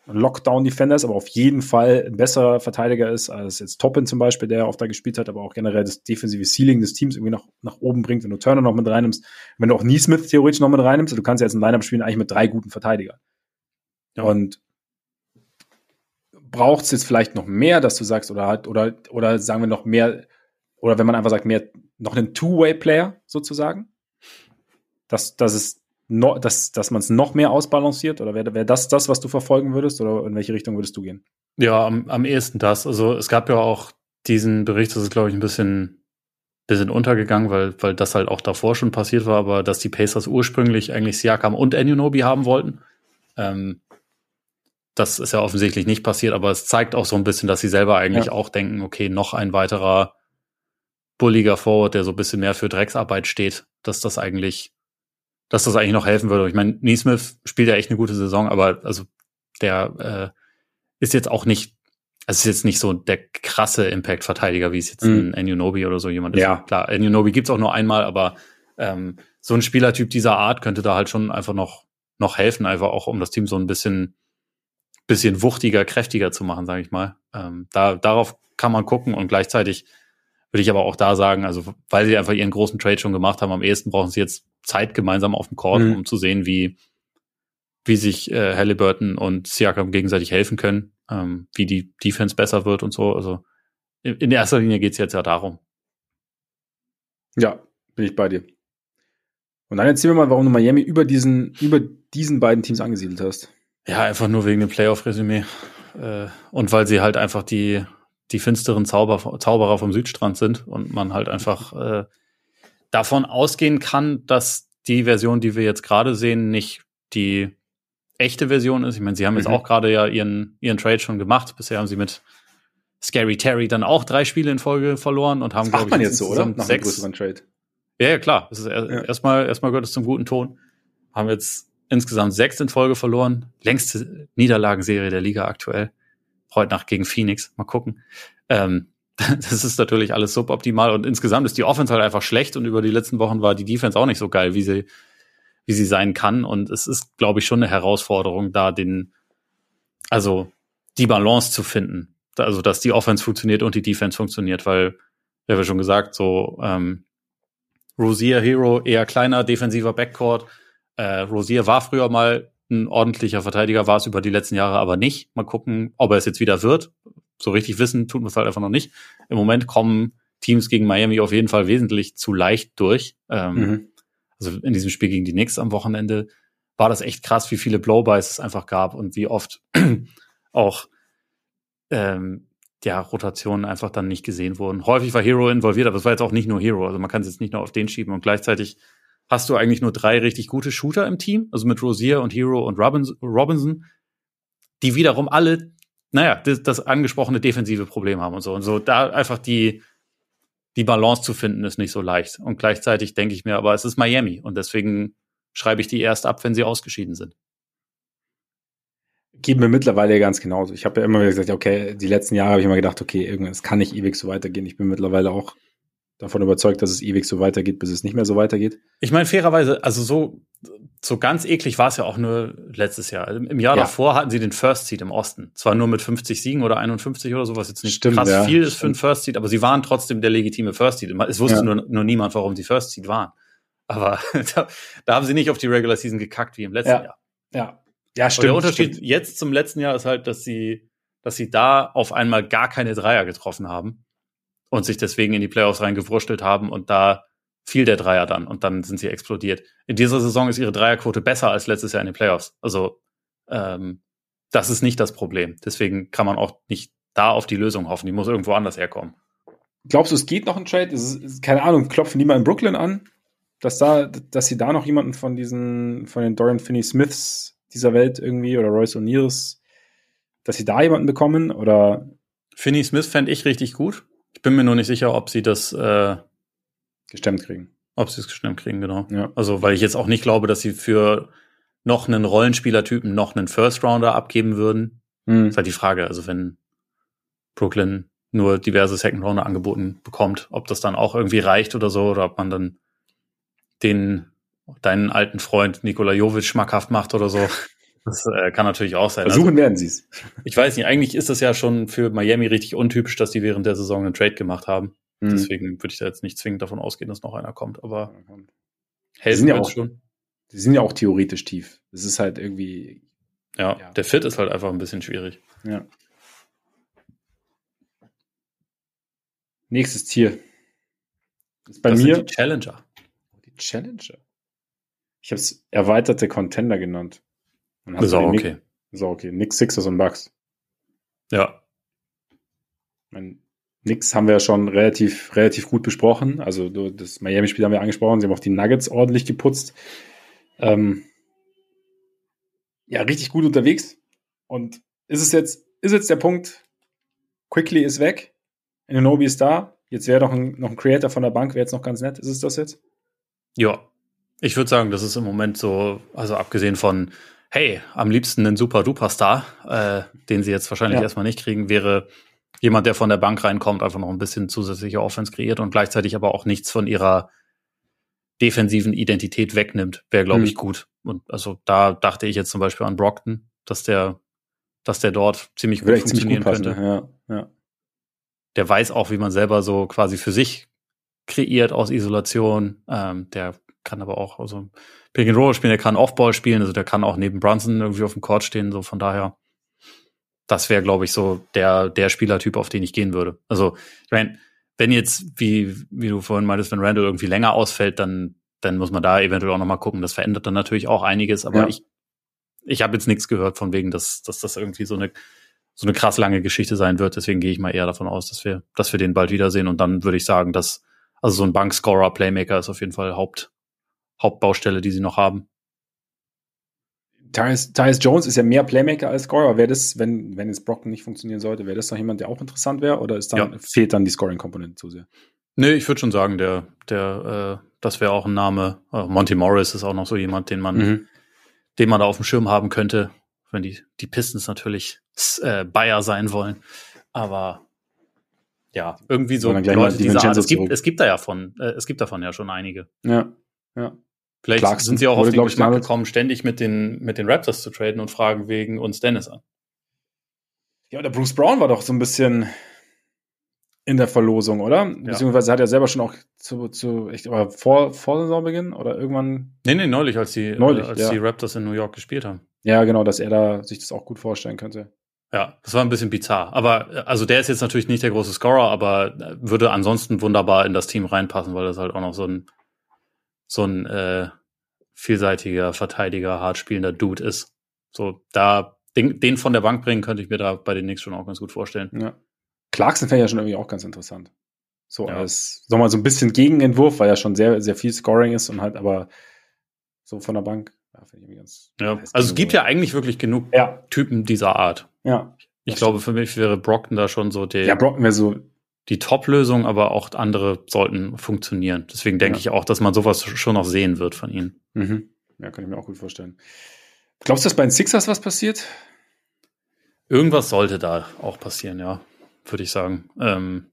Lockdown-Defender ist, aber auf jeden Fall ein besserer Verteidiger ist als jetzt Toppin zum Beispiel, der oft da gespielt hat, aber auch generell das defensive Ceiling des Teams irgendwie nach, nach oben bringt, wenn du Turner noch mit reinnimmst, wenn du auch Neesmith theoretisch noch mit reinnimmst, du kannst ja jetzt ein Lineup spielen eigentlich mit drei guten Verteidigern. Ja. Und braucht es jetzt vielleicht noch mehr, dass du sagst, oder halt, oder, oder sagen wir noch mehr, oder wenn man einfach sagt, mehr, noch einen Two-Way-Player sozusagen? Dass, dass es no, dass, dass man es noch mehr ausbalanciert? Oder wäre wär das das, was du verfolgen würdest? Oder in welche Richtung würdest du gehen? Ja, am, am ehesten das. Also es gab ja auch diesen Bericht, das ist, glaube ich, ein bisschen, bisschen untergegangen, weil, weil das halt auch davor schon passiert war, aber dass die Pacers ursprünglich eigentlich Siakam und Anunobi haben wollten. Ähm, das ist ja offensichtlich nicht passiert, aber es zeigt auch so ein bisschen, dass sie selber eigentlich ja. auch denken, okay, noch ein weiterer bulliger Forward, der so ein bisschen mehr für Drecksarbeit steht, dass das eigentlich dass das eigentlich noch helfen würde. Ich meine, Neesmith spielt ja echt eine gute Saison, aber also der äh, ist jetzt auch nicht, also ist jetzt nicht so der krasse Impact-Verteidiger, wie es jetzt mhm. ein Anunobi oder so jemand ist. Ja. Klar, Anunobi gibt's auch nur einmal, aber ähm, so ein Spielertyp dieser Art könnte da halt schon einfach noch, noch helfen, einfach auch um das Team so ein bisschen, bisschen wuchtiger, kräftiger zu machen, sage ich mal. Ähm, da, darauf kann man gucken und gleichzeitig würde ich aber auch da sagen, also weil sie einfach ihren großen Trade schon gemacht haben, am ehesten brauchen sie jetzt Zeit gemeinsam auf dem Court, mhm. um zu sehen, wie, wie sich äh, Halliburton und Siakam gegenseitig helfen können, ähm, wie die Defense besser wird und so. Also in, in erster Linie geht's jetzt ja darum. Ja, bin ich bei dir. Und dann erzähl mir mal, warum du Miami über diesen, über diesen beiden Teams angesiedelt hast. Ja, einfach nur wegen dem Playoff-Resümee. Äh, und weil sie halt einfach die, die finsteren Zauber, Zauberer vom Südstrand sind und man halt einfach äh, davon ausgehen kann, dass die Version, die wir jetzt gerade sehen, nicht die echte Version ist. Ich meine, sie haben jetzt mhm. auch gerade ja ihren, ihren Trade schon gemacht. Bisher haben sie mit Scary Terry dann auch drei Spiele in Folge verloren und haben, glaube ich, jetzt so, oder? Nach sechs. Trade. Ja, ja, klar. Das ist er, ja. erstmal, erstmal gehört es zum guten Ton. Haben jetzt insgesamt sechs in Folge verloren. Längste Niederlagenserie der Liga aktuell. Heute Nacht gegen Phoenix. Mal gucken. Ähm, das ist natürlich alles suboptimal und insgesamt ist die Offense halt einfach schlecht und über die letzten Wochen war die Defense auch nicht so geil, wie sie, wie sie sein kann. Und es ist, glaube ich, schon eine Herausforderung, da den, also die Balance zu finden. Also, dass die Offense funktioniert und die Defense funktioniert, weil, wie wir schon gesagt, so ähm, Rosier Hero eher kleiner defensiver Backcourt. Äh, Rosier war früher mal ein ordentlicher Verteidiger, war es über die letzten Jahre aber nicht. Mal gucken, ob er es jetzt wieder wird so richtig wissen tut man es halt einfach noch nicht. Im Moment kommen Teams gegen Miami auf jeden Fall wesentlich zu leicht durch. Ähm, mhm. Also in diesem Spiel gegen die Knicks am Wochenende war das echt krass, wie viele Blowbys es einfach gab und wie oft auch ähm, ja, Rotationen einfach dann nicht gesehen wurden. Häufig war Hero involviert, aber es war jetzt auch nicht nur Hero. Also man kann es jetzt nicht nur auf den schieben und gleichzeitig hast du eigentlich nur drei richtig gute Shooter im Team, also mit Rosier und Hero und Robinson, die wiederum alle naja, das, das angesprochene defensive Problem haben und so. Und so da einfach die, die Balance zu finden, ist nicht so leicht. Und gleichzeitig denke ich mir, aber es ist Miami und deswegen schreibe ich die erst ab, wenn sie ausgeschieden sind. Geht mir mittlerweile ganz genauso. Ich habe ja immer gesagt, okay, die letzten Jahre habe ich immer gedacht, okay, irgendwas kann nicht ewig so weitergehen. Ich bin mittlerweile auch davon überzeugt, dass es ewig so weitergeht, bis es nicht mehr so weitergeht. Ich meine, fairerweise, also so, so ganz eklig war es ja auch nur letztes Jahr. Im Jahr ja. davor hatten sie den First Seed im Osten. Zwar nur mit 50 Siegen oder 51 oder sowas, jetzt nicht stimmt, krass ja, viel ist für einen First Seed, aber sie waren trotzdem der legitime First Seed. Es wusste ja. nur, nur niemand, warum sie First Seed waren. Aber da, da, haben sie nicht auf die Regular Season gekackt wie im letzten Jahr. Ja, ja, stimmt. Und der Unterschied stimmt. jetzt zum letzten Jahr ist halt, dass sie, dass sie da auf einmal gar keine Dreier getroffen haben und sich deswegen in die Playoffs reingewurschtelt haben und da fiel der Dreier dann und dann sind sie explodiert. In dieser Saison ist ihre Dreierquote besser als letztes Jahr in den Playoffs. Also ähm, das ist nicht das Problem. Deswegen kann man auch nicht da auf die Lösung hoffen. Die muss irgendwo anders herkommen. Glaubst du, es geht noch ein Trade? Ist, ist, keine Ahnung, klopfen die mal in Brooklyn an, dass da, dass sie da noch jemanden von diesen, von den Dorian Finney-Smiths dieser Welt irgendwie oder Royce O'Neills, dass sie da jemanden bekommen oder? Finney Smith fände ich richtig gut. Ich bin mir nur nicht sicher, ob sie das äh, gestemmt kriegen. Ob sie es gestemmt kriegen, genau. Ja. Also, weil ich jetzt auch nicht glaube, dass sie für noch einen Rollenspielertypen noch einen First Rounder abgeben würden. Mhm. Das ist halt die Frage. Also, wenn Brooklyn nur diverse Second Rounder angeboten bekommt, ob das dann auch irgendwie reicht oder so, oder ob man dann den deinen alten Freund Nikola Jovic schmackhaft macht oder so. Das äh, kann natürlich auch sein. Versuchen also, werden sie es. Ich weiß nicht, eigentlich ist das ja schon für Miami richtig untypisch, dass die während der Saison einen Trade gemacht haben. Mhm. Deswegen würde ich da jetzt nicht zwingend davon ausgehen, dass noch einer kommt, aber helfen ja auch schon. Die sind ja auch theoretisch tief. Es ist halt irgendwie. Ja, ja, der Fit ist halt einfach ein bisschen schwierig. Ja. Nächstes Tier. Ist bei das mir. die Challenger. Die Challenger. Ich habe es erweiterte Contender genannt. Ist auch okay. Nick, ist auch okay. Nix, Sixers und Bucks. Ja. Mein, Nix haben wir ja schon relativ, relativ gut besprochen. Also das Miami-Spiel haben wir angesprochen. Sie haben auch die Nuggets ordentlich geputzt. Ähm, ja, richtig gut unterwegs. Und ist es jetzt, ist jetzt der Punkt, Quickly ist weg, Nobi ist da, jetzt wäre doch ein, noch ein Creator von der Bank, wäre jetzt noch ganz nett. Ist es das jetzt? Ja. Ich würde sagen, das ist im Moment so, also abgesehen von hey, am liebsten einen super-duper-Star, äh, den sie jetzt wahrscheinlich ja. erstmal nicht kriegen, wäre jemand, der von der Bank reinkommt, einfach noch ein bisschen zusätzliche Offense kreiert und gleichzeitig aber auch nichts von ihrer defensiven Identität wegnimmt, wäre, glaube ich, mhm. gut. Und also da dachte ich jetzt zum Beispiel an Brockton, dass der, dass der dort ziemlich gut funktionieren gut könnte. Ja, ja. Der weiß auch, wie man selber so quasi für sich kreiert aus Isolation. Ähm, der kann aber auch, also Pick and Roll spielen, der kann Offball spielen, also der kann auch neben Brunson irgendwie auf dem Court stehen, so von daher. Das wäre, glaube ich, so der, der Spielertyp, auf den ich gehen würde. Also, ich meine, wenn jetzt, wie, wie du vorhin meintest, wenn Randall irgendwie länger ausfällt, dann, dann muss man da eventuell auch nochmal gucken. Das verändert dann natürlich auch einiges, aber ja. ich, ich habe jetzt nichts gehört von wegen, dass, dass das irgendwie so eine, so eine krass lange Geschichte sein wird. Deswegen gehe ich mal eher davon aus, dass wir, dass wir den bald wiedersehen. Und dann würde ich sagen, dass, also so ein Bankscorer, Playmaker ist auf jeden Fall Haupt, Hauptbaustelle, die sie noch haben. Tyus, Tyus Jones ist ja mehr Playmaker als Scorer. Wäre das, wenn, wenn jetzt Brockton nicht funktionieren sollte, wäre das noch jemand, der auch interessant wäre? Oder ist dann, ja. fehlt dann die Scoring-Komponente zu sehr? Nee, ich würde schon sagen, der, der, äh, das wäre auch ein Name. Äh, Monty Morris ist auch noch so jemand, den man, mhm. den man da auf dem Schirm haben könnte, wenn die, die Pistons natürlich äh, Bayer sein wollen. Aber ja, irgendwie so Leute dieser Art. Es gibt, es gibt da ja von, äh, es gibt davon ja schon einige. Ja. Ja. Vielleicht Clarkson sind sie auch auf den Geschmack gekommen, ständig mit den, mit den Raptors zu traden und fragen wegen uns Dennis an. Ja, der Bruce Brown war doch so ein bisschen in der Verlosung, oder? Ja. Beziehungsweise hat er selber schon auch zu, zu ich, aber vor, vor Saisonbeginn oder irgendwann? Nee, nee, neulich, als die, neulich, als ja. die Raptors in New York gespielt haben. Ja, genau, dass er da sich das auch gut vorstellen könnte. Ja, das war ein bisschen bizarr. Aber also der ist jetzt natürlich nicht der große Scorer, aber würde ansonsten wunderbar in das Team reinpassen, weil das halt auch noch so ein so ein äh, vielseitiger Verteidiger, hart spielender Dude ist. So, da den, den von der Bank bringen, könnte ich mir da bei den Knicks schon auch ganz gut vorstellen. Ja. Clarkson fände ja schon irgendwie auch ganz interessant. So ja. als, sag mal, so ein bisschen Gegenentwurf, weil ja schon sehr, sehr viel Scoring ist und halt aber so von der Bank. Ja, ich ganz ja. Also es gibt ja eigentlich wirklich genug ja. Typen dieser Art. Ja. Ich glaube, für mich wäre Brockton da schon so der. Ja, Brockton wäre so die Top-Lösung, aber auch andere sollten funktionieren. Deswegen denke ja. ich auch, dass man sowas schon noch sehen wird von ihnen. Mhm. Ja, kann ich mir auch gut vorstellen. Glaubst du, dass bei den Sixers was passiert? Irgendwas sollte da auch passieren, ja, würde ich sagen. Ähm,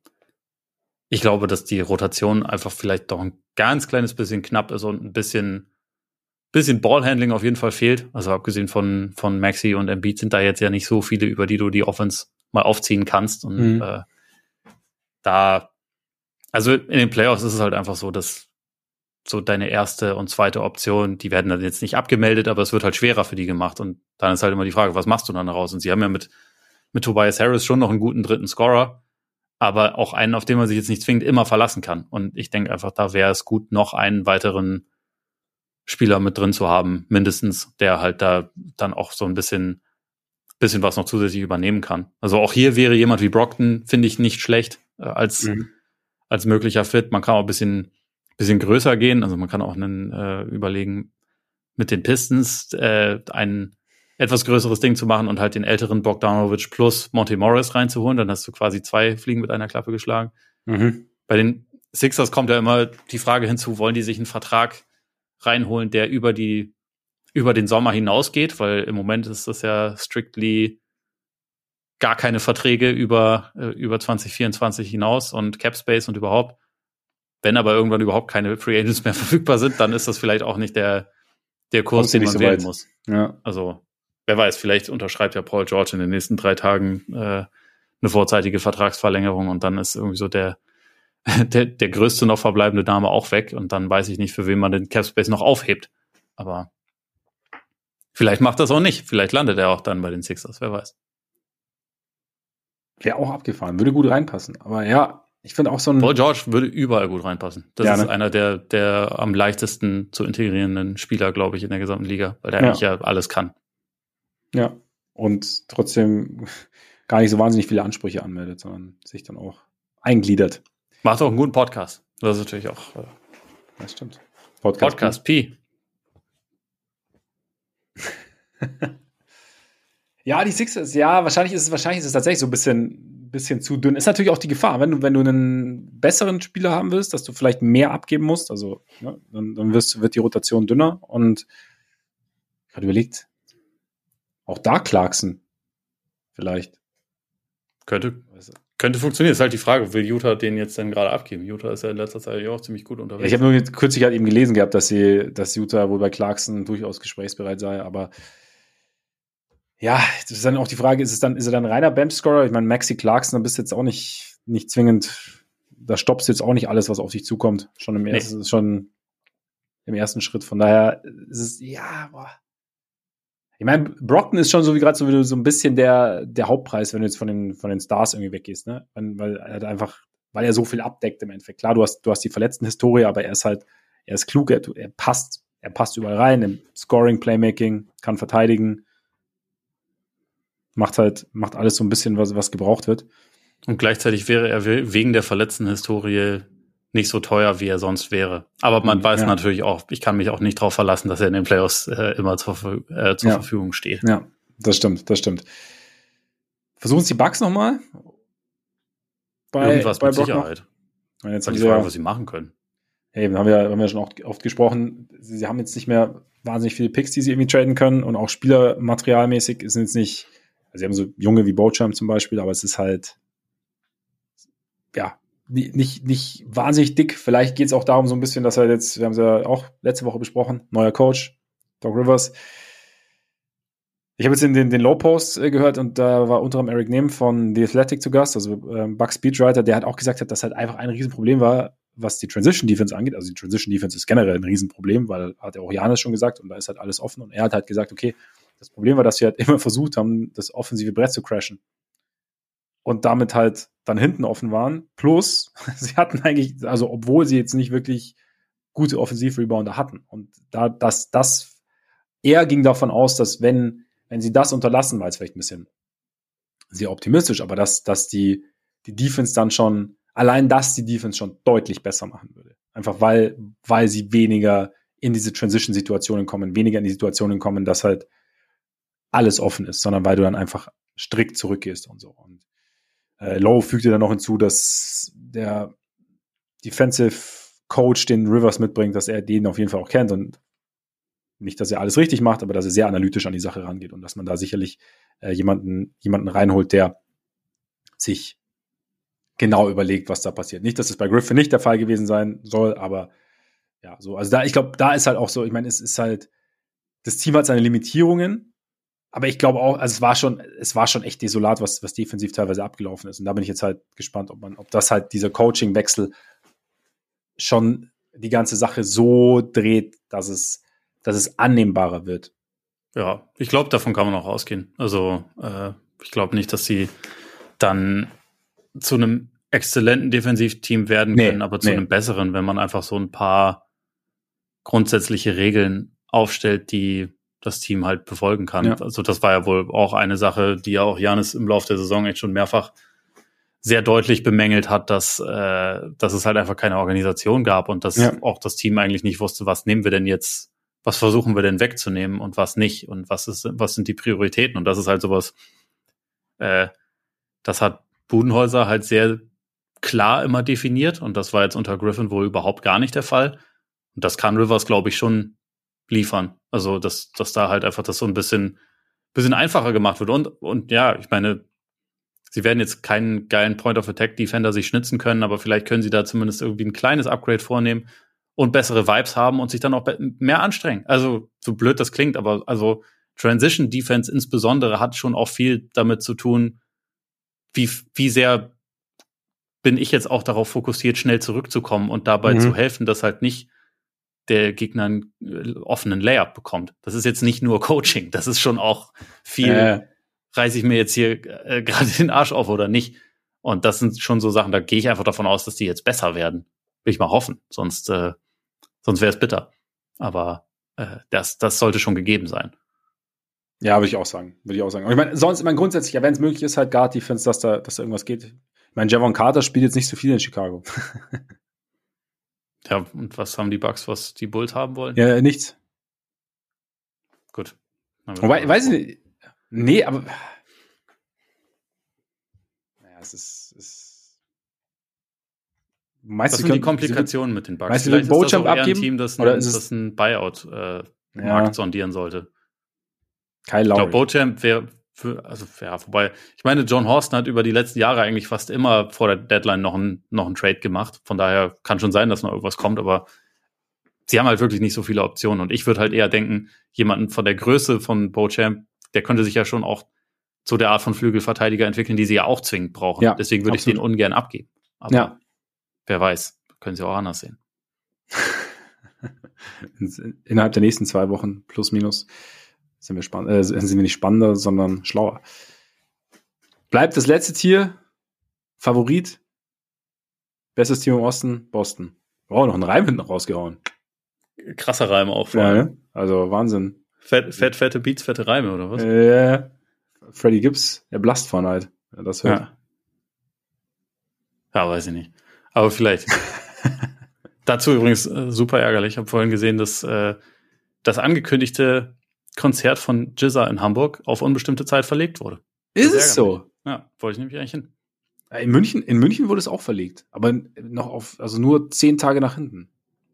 ich glaube, dass die Rotation einfach vielleicht doch ein ganz kleines bisschen knapp ist und ein bisschen, bisschen Ballhandling auf jeden Fall fehlt. Also abgesehen von, von Maxi und Embiid sind da jetzt ja nicht so viele, über die du die Offense mal aufziehen kannst. Und mhm. äh, da, also in den Playoffs ist es halt einfach so, dass so deine erste und zweite Option, die werden dann jetzt nicht abgemeldet, aber es wird halt schwerer für die gemacht. Und dann ist halt immer die Frage, was machst du dann daraus? Und sie haben ja mit, mit Tobias Harris schon noch einen guten dritten Scorer, aber auch einen, auf den man sich jetzt nicht zwingend immer verlassen kann. Und ich denke einfach, da wäre es gut, noch einen weiteren Spieler mit drin zu haben, mindestens, der halt da dann auch so ein bisschen, bisschen was noch zusätzlich übernehmen kann. Also auch hier wäre jemand wie Brockton, finde ich, nicht schlecht als, mhm. als möglicher Fit. Man kann auch ein bisschen bisschen größer gehen. Also man kann auch einen, äh, überlegen, mit den Pistons äh, ein etwas größeres Ding zu machen und halt den älteren Bogdanovic plus Monty Morris reinzuholen. Dann hast du quasi zwei Fliegen mit einer Klappe geschlagen. Mhm. Bei den Sixers kommt ja immer die Frage hinzu, wollen die sich einen Vertrag reinholen, der über die über den Sommer hinausgeht, weil im Moment ist das ja strictly gar keine Verträge über, äh, über 2024 hinaus und Cap Space und überhaupt. Wenn aber irgendwann überhaupt keine Free Agents mehr verfügbar sind, dann ist das vielleicht auch nicht der, der Kurs, den man so wählen weit. muss. Ja. Also, wer weiß, vielleicht unterschreibt ja Paul George in den nächsten drei Tagen äh, eine vorzeitige Vertragsverlängerung und dann ist irgendwie so der, der, der größte noch verbleibende Name auch weg und dann weiß ich nicht, für wen man den Capspace noch aufhebt. Aber vielleicht macht das auch nicht. Vielleicht landet er auch dann bei den Sixers, wer weiß. Wäre auch abgefahren, würde gut reinpassen. Aber ja, ich finde auch so ein. Paul George würde überall gut reinpassen. Das ja, ne? ist einer der, der am leichtesten zu integrierenden Spieler, glaube ich, in der gesamten Liga, weil der ja. eigentlich ja alles kann. Ja. Und trotzdem gar nicht so wahnsinnig viele Ansprüche anmeldet, sondern sich dann auch eingliedert. Macht auch einen guten Podcast. Das ist natürlich auch. Äh, das stimmt. Podcast, Podcast P. ja, die Sixers, ja, wahrscheinlich ist es, wahrscheinlich ist es tatsächlich so ein bisschen bisschen zu dünn. Ist natürlich auch die Gefahr, wenn du, wenn du einen besseren Spieler haben willst, dass du vielleicht mehr abgeben musst, also ne, dann, dann wirst, wird die Rotation dünner und ich habe überlegt, auch da Clarkson vielleicht. Könnte, könnte funktionieren. Ist halt die Frage, will Utah den jetzt denn gerade abgeben? Utah ist ja in letzter Zeit ja auch ziemlich gut unterwegs. Ja, ich habe nur kürzlich halt eben gelesen gehabt, dass sie, dass Utah wohl bei Clarkson durchaus gesprächsbereit sei, aber ja, das ist dann auch die Frage, ist es dann, ist er dann reiner Bench-Scorer? Ich meine, Maxi Clarkson, da bist du jetzt auch nicht, nicht zwingend, da stoppst du jetzt auch nicht alles, was auf dich zukommt. Schon im ersten, nee. schon im ersten Schritt. Von daher ist es, ja, boah. Ich meine, Brockton ist schon so wie gerade so, wie so ein bisschen der, der Hauptpreis, wenn du jetzt von den, von den Stars irgendwie weggehst, ne? Weil er einfach, weil er so viel abdeckt im Endeffekt. Klar, du hast, du hast die verletzten Historie, aber er ist halt, er ist klug, er, er passt, er passt überall rein im Scoring, Playmaking, kann verteidigen macht halt, macht alles so ein bisschen, was, was gebraucht wird. Und gleichzeitig wäre er wegen der verletzten Historie nicht so teuer, wie er sonst wäre. Aber man weiß ja. natürlich auch, ich kann mich auch nicht darauf verlassen, dass er in den Playoffs äh, immer zur, äh, zur ja. Verfügung steht. Ja, das stimmt, das stimmt. Versuchen es die Bugs nochmal? Bei, Irgendwas bei mit Brock Sicherheit. Noch? Jetzt die Frage, ja, was sie machen können. Hey, haben wir, haben wir schon oft, oft gesprochen. Sie, sie haben jetzt nicht mehr wahnsinnig viele Picks, die sie irgendwie traden können und auch spielermaterialmäßig sind jetzt nicht also sie haben so junge wie Bochum zum Beispiel, aber es ist halt, ja, nicht, nicht wahnsinnig dick. Vielleicht geht es auch darum so ein bisschen, dass er jetzt, wir haben es ja auch letzte Woche besprochen, neuer Coach, Doc Rivers. Ich habe jetzt den, den Low Post äh, gehört und da war unter anderem Eric Nehm von The Athletic zu Gast, also ähm, Buck Speedwriter, der hat auch gesagt hat, dass halt einfach ein Riesenproblem war, was die Transition Defense angeht. Also die Transition Defense ist generell ein Riesenproblem, weil hat ja auch Janis schon gesagt und da ist halt alles offen und er hat halt gesagt, okay, das Problem war, dass sie halt immer versucht haben, das offensive Brett zu crashen. Und damit halt dann hinten offen waren. Plus, sie hatten eigentlich, also obwohl sie jetzt nicht wirklich gute Offensiv-Rebounder hatten. Und da, das, das, er ging davon aus, dass wenn, wenn sie das unterlassen, war es vielleicht ein bisschen sehr optimistisch, aber dass, dass die, die Defense dann schon, allein das die Defense schon deutlich besser machen würde. Einfach weil, weil sie weniger in diese Transition-Situationen kommen, weniger in die Situationen kommen, dass halt alles offen ist, sondern weil du dann einfach strikt zurückgehst und so. Und äh, Lowe fügte dann noch hinzu, dass der Defensive Coach den Rivers mitbringt, dass er den auf jeden Fall auch kennt und nicht, dass er alles richtig macht, aber dass er sehr analytisch an die Sache rangeht und dass man da sicherlich äh, jemanden, jemanden reinholt, der sich genau überlegt, was da passiert. Nicht, dass es bei Griffin nicht der Fall gewesen sein soll, aber ja, so. Also da, ich glaube, da ist halt auch so, ich meine, es ist halt, das Team hat seine Limitierungen, aber ich glaube auch, also es war schon, es war schon echt desolat, was, was defensiv teilweise abgelaufen ist. Und da bin ich jetzt halt gespannt, ob man, ob das halt dieser Coaching-Wechsel schon die ganze Sache so dreht, dass es, dass es annehmbarer wird. Ja, ich glaube, davon kann man auch ausgehen. Also äh, ich glaube nicht, dass sie dann zu einem exzellenten Defensivteam werden können, nee, aber zu nee. einem besseren, wenn man einfach so ein paar grundsätzliche Regeln aufstellt, die das Team halt befolgen kann. Ja. Also das war ja wohl auch eine Sache, die ja auch Janis im Laufe der Saison echt schon mehrfach sehr deutlich bemängelt hat, dass, äh, dass es halt einfach keine Organisation gab und dass ja. auch das Team eigentlich nicht wusste, was nehmen wir denn jetzt, was versuchen wir denn wegzunehmen und was nicht und was ist, was sind die Prioritäten und das ist halt sowas, äh, das hat Budenholzer halt sehr klar immer definiert und das war jetzt unter Griffin wohl überhaupt gar nicht der Fall. Und das kann Rivers, glaube ich, schon liefern. Also, dass, dass da halt einfach das so ein bisschen, bisschen einfacher gemacht wird. Und, und ja, ich meine, sie werden jetzt keinen geilen Point-of-Attack-Defender sich schnitzen können, aber vielleicht können sie da zumindest irgendwie ein kleines Upgrade vornehmen und bessere Vibes haben und sich dann auch mehr anstrengen. Also, so blöd das klingt, aber also Transition Defense insbesondere hat schon auch viel damit zu tun, wie, wie sehr bin ich jetzt auch darauf fokussiert, schnell zurückzukommen und dabei mhm. zu helfen, dass halt nicht der Gegner einen äh, offenen Layup bekommt. Das ist jetzt nicht nur Coaching, das ist schon auch viel, äh. reiße ich mir jetzt hier äh, gerade den Arsch auf oder nicht. Und das sind schon so Sachen, da gehe ich einfach davon aus, dass die jetzt besser werden. Will ich mal hoffen, sonst, äh, sonst wäre es bitter. Aber äh, das, das sollte schon gegeben sein. Ja, würde ich auch sagen. Würde ich auch sagen. Aber ich meine, sonst, ich meine, grundsätzlich, ja, wenn es möglich ist, halt Guard Defense, dass da, dass da irgendwas geht. Ich meine, Javon Carter spielt jetzt nicht so viel in Chicago. Ja, und was haben die Bugs, was die Bulls haben wollen? Ja, nichts. Gut. Wobei, weiß ich nicht. Nee, aber. Naja, es ist. Es meinst was sind die Komplikationen mit den Bugs? Meinst du, ist das auch abgeben? ein Team, das, ein, das ein Buyout-Markt äh, ja. sondieren sollte. Kyle Lowry. Ich glaube, Bochamp wäre für, also ja, wobei, ich meine, John Horsten hat über die letzten Jahre eigentlich fast immer vor der Deadline noch ein, noch ein Trade gemacht. Von daher kann schon sein, dass noch irgendwas kommt, aber sie haben halt wirklich nicht so viele Optionen. Und ich würde halt eher denken, jemanden von der Größe von Bochamp, der könnte sich ja schon auch zu der Art von Flügelverteidiger entwickeln, die sie ja auch zwingend brauchen. Ja, Deswegen würde ich den ungern abgeben. Aber ja. wer weiß, können sie auch anders sehen. Innerhalb der nächsten zwei Wochen, plus minus sind wir, spann äh, sind wir nicht spannender, sondern schlauer. Bleibt das letzte Tier, Favorit, bestes Team im Osten, Boston. Wow, noch einen Reim hinten rausgehauen. Krasser Reim auch. Ja, ne? Also Wahnsinn. Fett, fett, fette Beats, fette Reime, oder was? Äh, Freddy Gibbs, er blast von halt. Ja, das hört. Ja. ja, weiß ich nicht. Aber vielleicht. Dazu übrigens äh, super ärgerlich. Ich habe vorhin gesehen, dass äh, das angekündigte Konzert von Jizza in Hamburg auf unbestimmte Zeit verlegt wurde. Ist es so? Ja, wollte ich nämlich eigentlich hin. In München, in München wurde es auch verlegt, aber noch auf, also nur zehn Tage nach hinten.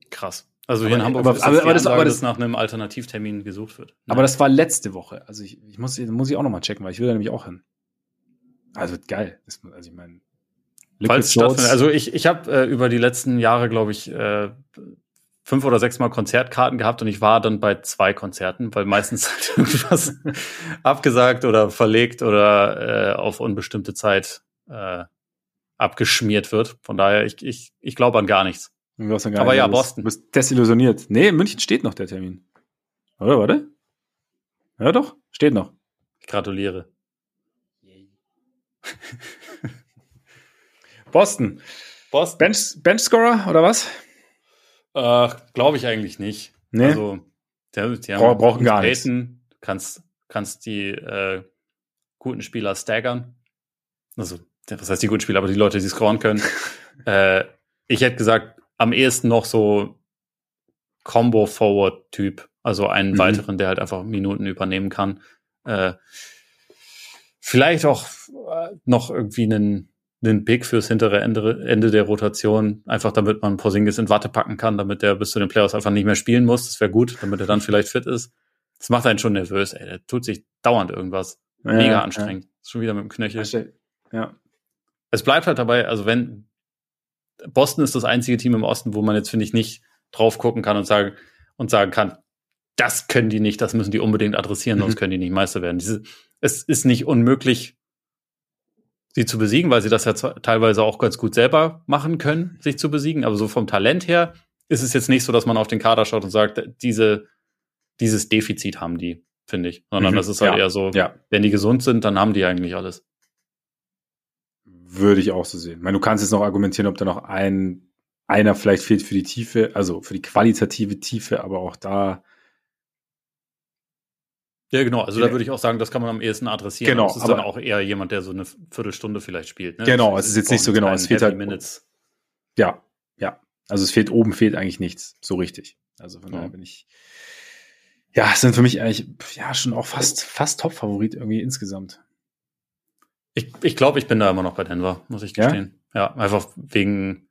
Krass. Also hier aber, in Hamburg aber, ist aber, das aber, das, aber das, dass nach einem Alternativtermin gesucht wird. Aber ja. das war letzte Woche. Also ich, ich muss, muss ich auch noch mal checken, weil ich will da nämlich auch hin. Also geil. Das, also ich meine, Falls stattfindet. Also ich, ich habe äh, über die letzten Jahre, glaube ich, äh, fünf oder sechs Mal Konzertkarten gehabt und ich war dann bei zwei Konzerten, weil meistens halt irgendwas abgesagt oder verlegt oder äh, auf unbestimmte Zeit äh, abgeschmiert wird. Von daher, ich, ich, ich glaube an gar nichts. Gar Aber ja, Boston. Du bist desillusioniert. Nee, in München steht noch der Termin. Oder, warte? Ja, doch, steht noch. Ich gratuliere. Boston. Boston. Bench, Benchscorer oder was? Äh, Glaube ich eigentlich nicht. Nee. Also, die, die haben brauchen gar nichts. Kannst, kannst die äh, guten Spieler staggern. Also, was heißt die guten Spieler, aber die Leute, die scoren können. äh, ich hätte gesagt, am ehesten noch so Combo-Forward-Typ. Also einen mhm. weiteren, der halt einfach Minuten übernehmen kann. Äh, vielleicht auch äh, noch irgendwie einen einen Pick fürs hintere Ende, Ende der Rotation, einfach damit man Porzingis in Watte packen kann, damit der bis zu den Playoffs einfach nicht mehr spielen muss. Das wäre gut, damit er dann vielleicht fit ist. Das macht einen schon nervös, ey. Der tut sich dauernd irgendwas. Mega ja, anstrengend. Ja. Schon wieder mit dem Knöchel. Ja. Es bleibt halt dabei, also wenn Boston ist das einzige Team im Osten, wo man jetzt, finde ich, nicht drauf gucken kann und sagen, und sagen kann, das können die nicht, das müssen die unbedingt adressieren, mhm. sonst können die nicht Meister werden. Diese, es ist nicht unmöglich, sie zu besiegen, weil sie das ja teilweise auch ganz gut selber machen können, sich zu besiegen. Aber so vom Talent her ist es jetzt nicht so, dass man auf den Kader schaut und sagt, diese, dieses Defizit haben die, finde ich. Sondern mhm. das ist halt ja. eher so, ja. wenn die gesund sind, dann haben die eigentlich alles. Würde ich auch so sehen. Ich meine, du kannst jetzt noch argumentieren, ob da noch ein, einer vielleicht fehlt für die Tiefe, also für die qualitative Tiefe, aber auch da ja, genau. Also da würde ich auch sagen, das kann man am ehesten adressieren. Genau. Das ist dann auch eher jemand, der so eine Viertelstunde vielleicht spielt. Ne? Genau, es ist jetzt nicht so genau. Es fehlt halt. Minutes. Ja, ja. Also es fehlt oben fehlt eigentlich nichts so richtig. Also von daher bin ich. Ja, sind für mich eigentlich ja schon auch fast fast Top-Favorit irgendwie insgesamt. Ich, ich glaube, ich bin da immer noch bei Denver, muss ich gestehen. Ja, ja einfach wegen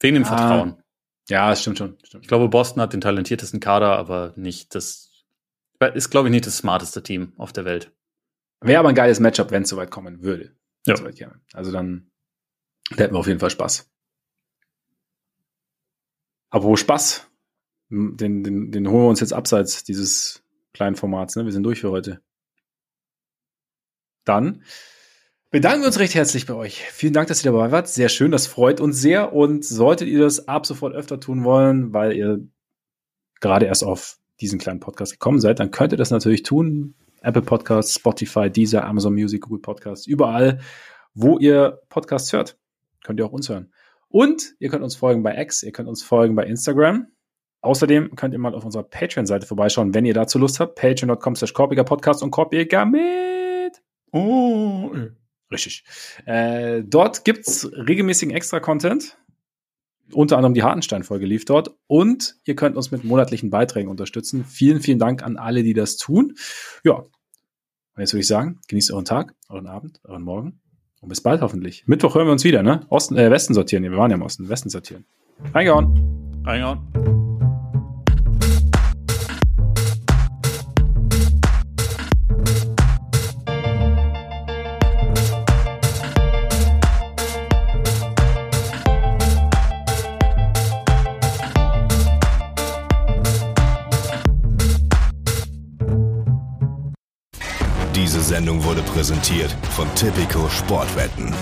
wegen dem ah, Vertrauen. Ja, stimmt schon. Stimmt. Ich glaube, Boston hat den talentiertesten Kader, aber nicht das ist, glaube ich, nicht das smarteste Team auf der Welt. Wäre aber ein geiles Matchup, wenn es soweit kommen würde. Ja. Also dann da hätten wir auf jeden Fall Spaß. Aber wo Spaß? Den, den, den holen wir uns jetzt abseits dieses kleinen Formats. Ne? Wir sind durch für heute. Dann bedanken wir uns recht herzlich bei euch. Vielen Dank, dass ihr dabei wart. Sehr schön, das freut uns sehr. Und solltet ihr das ab sofort öfter tun wollen, weil ihr gerade erst auf diesen kleinen Podcast gekommen seid, dann könnt ihr das natürlich tun. Apple Podcasts, Spotify, Deezer, Amazon Music, Google Podcasts, überall, wo ihr Podcasts hört. Könnt ihr auch uns hören. Und ihr könnt uns folgen bei X, ihr könnt uns folgen bei Instagram. Außerdem könnt ihr mal auf unserer Patreon-Seite vorbeischauen, wenn ihr dazu Lust habt. Patreon.com slash Podcast und Korbiger mit. Oh, richtig. Äh, dort gibt's regelmäßigen Extra-Content unter anderem die Hartenstein-Folge lief dort. Und ihr könnt uns mit monatlichen Beiträgen unterstützen. Vielen, vielen Dank an alle, die das tun. Ja, und jetzt würde ich sagen, genießt euren Tag, euren Abend, euren Morgen. Und bis bald hoffentlich. Mittwoch hören wir uns wieder, ne? Osten, äh, Westen sortieren. Wir waren ja im Osten. Westen sortieren. Reingehauen. Reingehauen. Präsentiert von Tipico Sportwetten.